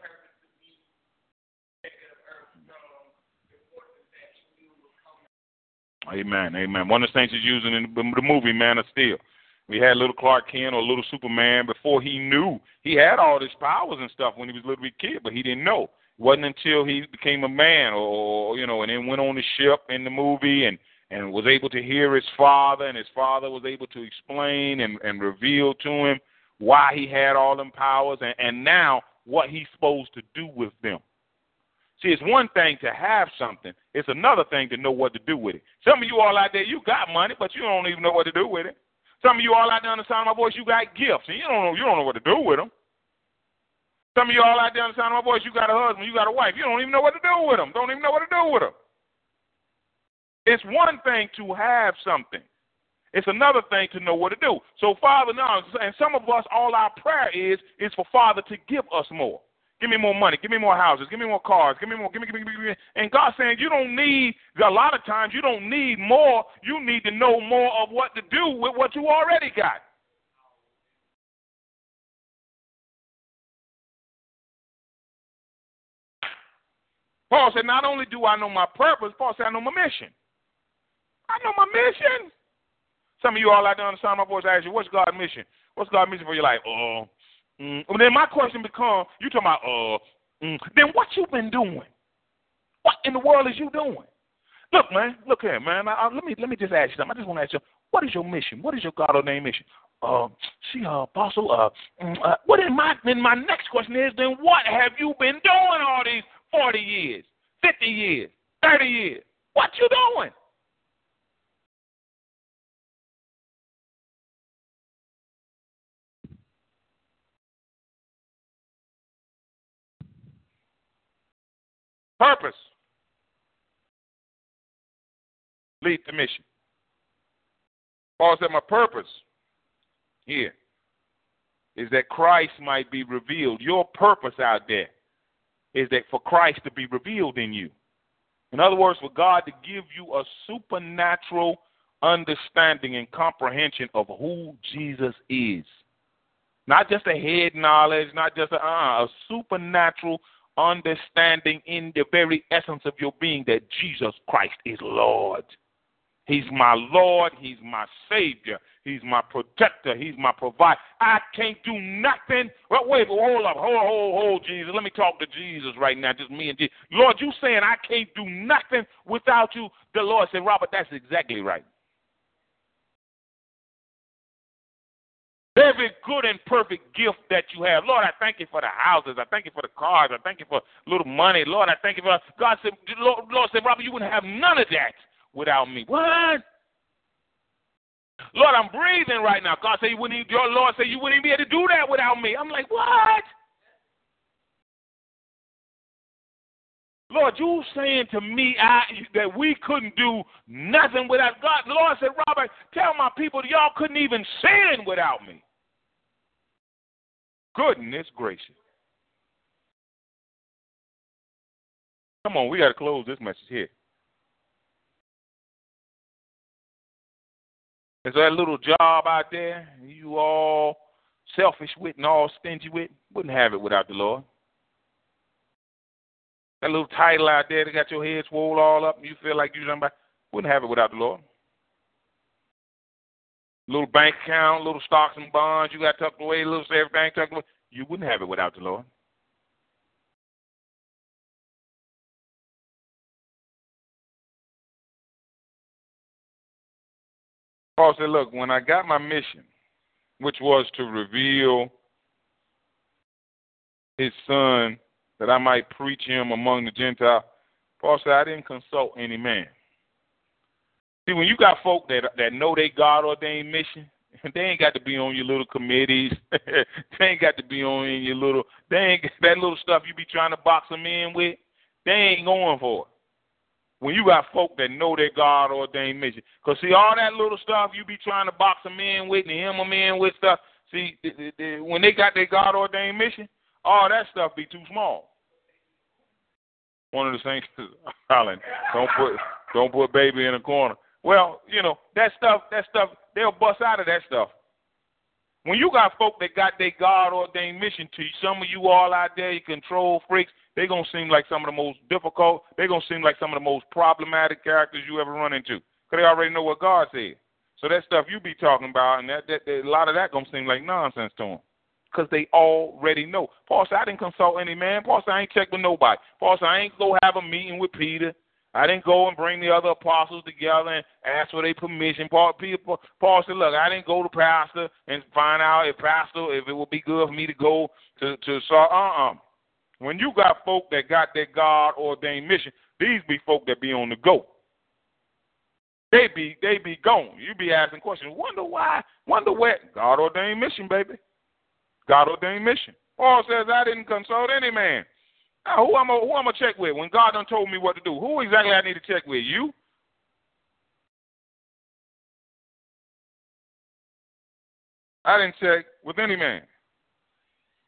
Amen, amen. One of the things he's using in the movie Man of Steel. We had little Clark Kent or little Superman before he knew he had all his powers and stuff when he was a little kid, but he didn't know. It wasn't until he became a man, or you know, and then went on the ship in the movie and and was able to hear his father, and his father was able to explain and, and reveal to him why he had all them powers, and, and now what he's supposed to do with them. See, it's one thing to have something; it's another thing to know what to do with it. Some of you all out there, you got money, but you don't even know what to do with it. Some of you all out there on the sound of my voice, you got gifts, and you don't know you don't know what to do with them. Some of you all out there on the sound of my voice, you got a husband, you got a wife, you don't even know what to do with them. Don't even know what to do with them. It's one thing to have something. It's another thing to know what to do. So Father now, and some of us, all our prayer is is for Father to give us more. Give me more money. Give me more houses. Give me more cars. Give me more. Give me, give me, give me. And God saying you don't need. A lot of times you don't need more. You need to know more of what to do with what you already got. Paul said, not only do I know my purpose, Paul said, I know my mission. I know my mission. Some of you all out there on the sound of my voice ask you, what's God's mission? What's God's mission for your life? Oh, mm. then my question becomes, you talking about, uh, mm. then what you been doing? What in the world is you doing? Look, man, look here, man. I, I, let me let me just ask you something. I just want to ask you, what is your mission? What is your God ordained mission? Uh, see, uh, apostle. Uh, mm, uh, what in my then my next question is, then what have you been doing all these forty years, fifty years, thirty years? What you doing? Purpose. Lead the mission. Paul said, My purpose here is that Christ might be revealed. Your purpose out there is that for Christ to be revealed in you. In other words, for God to give you a supernatural understanding and comprehension of who Jesus is. Not just a head knowledge, not just a, uh, a supernatural understanding in the very essence of your being that Jesus Christ is Lord. He's my Lord. He's my Savior. He's my protector. He's my provider. I can't do nothing. Well, wait, hold up. Hold, hold, hold, Jesus. Let me talk to Jesus right now. Just me and Jesus. Lord, you saying I can't do nothing without you. The Lord said, Robert, that's exactly right. Every good and perfect gift that you have. Lord, I thank you for the houses. I thank you for the cars. I thank you for little money. Lord, I thank you for God said Lord, Lord said, Robert, you wouldn't have none of that without me. What? Lord, I'm breathing right now. God said you wouldn't your Lord said you wouldn't be able to do that without me. I'm like, what? Lord, you saying to me I, that we couldn't do nothing without God. The Lord said, Robert, tell my people y'all couldn't even sin without me. Goodness gracious. Come on, we got to close this message here. Is that little job out there you all selfish with and all stingy with? Wouldn't have it without the Lord. That little title out there that got your head swole all up and you feel like you're somebody, wouldn't have it without the Lord. Little bank account, little stocks and bonds you got tucked away, little everything tucked away. You wouldn't have it without the Lord. Paul said, Look, when I got my mission, which was to reveal his son that I might preach him among the Gentiles, Paul said, I didn't consult any man. See, when you got folk that that know they God ordained mission, (laughs) they ain't got to be on your little committees. (laughs) they ain't got to be on your little. They ain't that little stuff you be trying to box them in with. They ain't going for it when you got folk that know their God ordained mission. Because, see, all that little stuff you be trying to box them in with and hem them in with stuff, see, when they got their God ordained mission, all that stuff be too small. One of the things, (laughs) Holland, don't put don't put baby in a corner. Well, you know that stuff. That stuff they'll bust out of that stuff. When you got folk that got their God ordained mission to you, some of you all out there, you control freaks, they're to seem like some of the most difficult, they're to seem like some of the most problematic characters you ever run into. Because they already know what God said. So that stuff you be talking about, and that, that, that a lot of that to seem like nonsense to them. Because they already know. Paul said, I didn't consult any man. Paul said, I ain't checked with nobody. Paul said, I ain't go have a meeting with Peter. I didn't go and bring the other apostles together and ask for their permission. Paul, Peter, Paul said, "Look, I didn't go to pastor and find out if pastor if it would be good for me to go to to so uh uh when you got folk that got their God ordained mission, these be folk that be on the go. They be they be gone. You be asking questions. Wonder why? Wonder where? God ordained mission, baby. God ordained mission. Paul says I didn't consult any man. Now, who am I who am I check with? When God done told me what to do, who exactly I need to check with? You? I didn't check with any man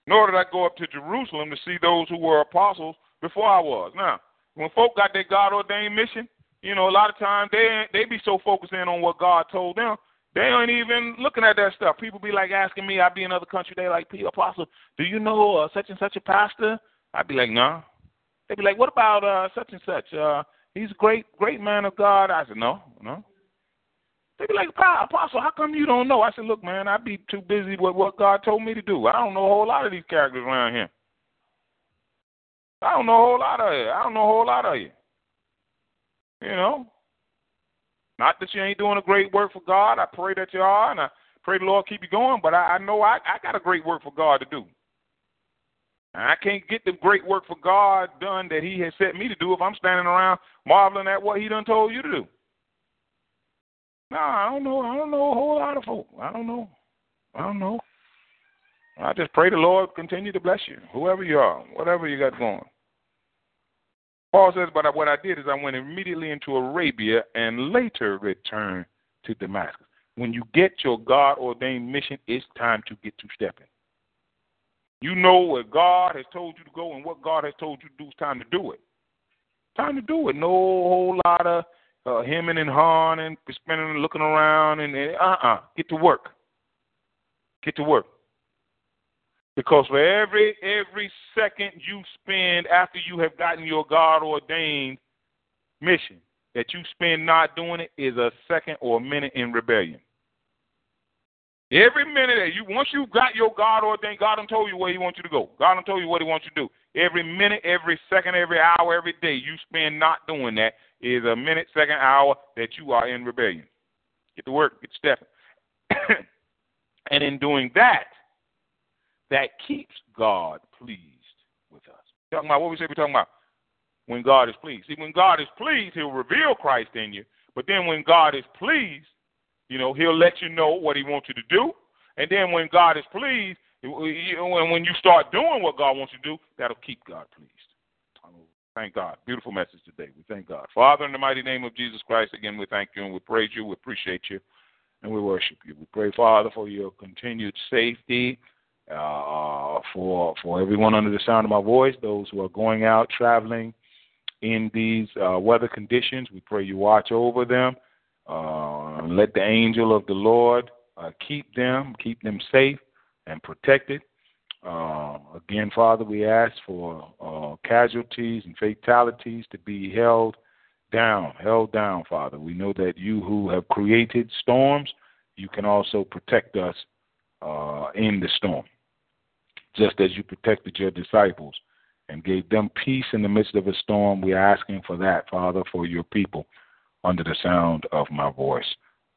nor did I go up to Jerusalem to see those who were apostles before I was. Now, when folk got their God ordained mission, you know, a lot of times they they be so focused in on what God told them, they ain't even looking at that stuff. People be like asking me, I be in another country, they like, P apostle, do you know uh, such and such a pastor? I'd be like, no. Nah. They'd be like, "What about uh, such and such? Uh, he's a great, great man of God." I said, "No, no." They'd be like, "Apostle, how come you don't know?" I said, "Look, man, I be too busy with what God told me to do. I don't know a whole lot of these characters around here. I don't know a whole lot of you. I don't know a whole lot of you. You know, not that you ain't doing a great work for God. I pray that you are, and I pray the Lord keep you going. But I, I know I, I got a great work for God to do. And I can't get the great work for God done that He has set me to do if I'm standing around marveling at what He done told you to do. No, I don't know. I don't know a whole lot of folk. I don't know. I don't know. I just pray the Lord continue to bless you, whoever you are, whatever you got going. Paul says, but what I did is I went immediately into Arabia and later returned to Damascus. When you get your God ordained mission, it's time to get to stepping. You know what God has told you to go and what God has told you to do. It's time to do it. Time to do it. No whole lot of uh, hemming and hawing and spinning and looking around and uh uh-uh. uh. Get to work. Get to work. Because for every every second you spend after you have gotten your God ordained mission that you spend not doing it is a second or a minute in rebellion. Every minute that you once you got your God ordained, God done told you where He wants you to go. God done told you what He wants you to do. Every minute, every second, every hour, every day you spend not doing that is a minute, second, hour that you are in rebellion. Get to work, get stepping. (coughs) and in doing that, that keeps God pleased with us. Talking about what we say we're talking about when God is pleased. See, when God is pleased, He'll reveal Christ in you. But then when God is pleased, you know, he'll let you know what he wants you to do. And then when God is pleased, and when you start doing what God wants you to do, that'll keep God pleased. Thank God. Beautiful message today. We thank God. Father, in the mighty name of Jesus Christ, again, we thank you and we praise you. We appreciate you and we worship you. We pray, Father, for your continued safety uh, for for everyone under the sound of my voice, those who are going out traveling in these uh, weather conditions. We pray you watch over them. Uh, let the angel of the Lord uh, keep them, keep them safe and protected. Uh, again, Father, we ask for uh, casualties and fatalities to be held down, held down, Father. We know that you who have created storms, you can also protect us in the storm, just as you protected your disciples and gave them peace in the midst of a storm. We're asking for that, Father, for your people under the sound of my voice.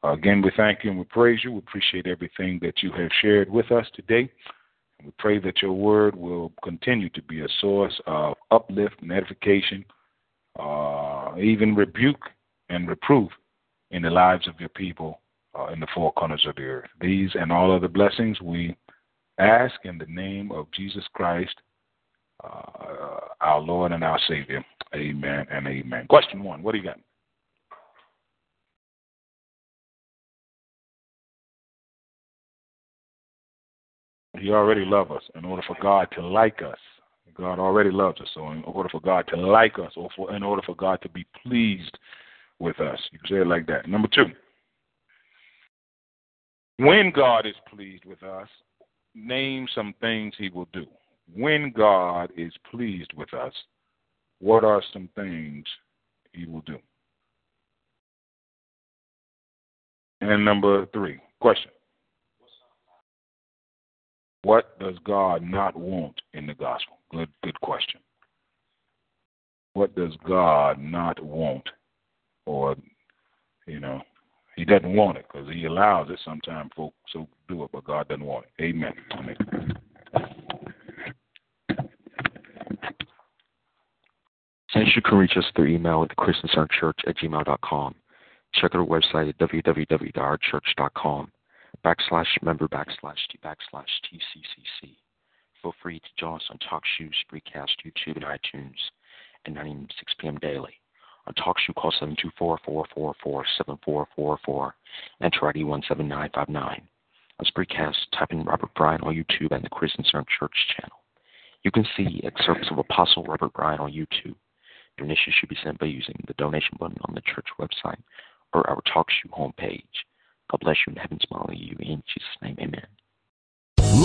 Again, we thank you and we praise you. We appreciate everything that you have shared with us today. We pray that your word will continue to be a source of uplift and edification, uh, even rebuke and reproof in the lives of your people uh, in the four corners of the earth. These and all other blessings we ask in the name of Jesus Christ, uh, our Lord and our Savior. Amen and amen. Question one What do you got? He already loves us. In order for God to like us, God already loves us. So in order for God to like us, or for in order for God to be pleased with us, you say it like that. Number two, when God is pleased with us, name some things He will do. When God is pleased with us, what are some things He will do? And number three, question. What does God not want in the gospel? Good, good question. What does God not want? Or, you know, He doesn't want it because He allows it. Sometimes folks so do it, but God doesn't want it. Amen. Amen. And you can reach us through email at thechristiancenterchurch at gmail.com. Check our website at www.ourchurch.com backslash member backslash t backslash TCCC. Feel free to join us on TalkShoe, Spreecast, YouTube, and iTunes at 9 a.m. 6 p.m. daily. On TalkShoe, call 724-444-7444, enter ID 17959. On Spreecast, type in Robert Bryant on YouTube and the Christian Center Church channel. You can see excerpts of Apostle Robert Bryant on YouTube. Donations should be sent by using the donation button on the church website or our TalkShoe homepage. God bless you and heaven smile on you. In Jesus' name, amen.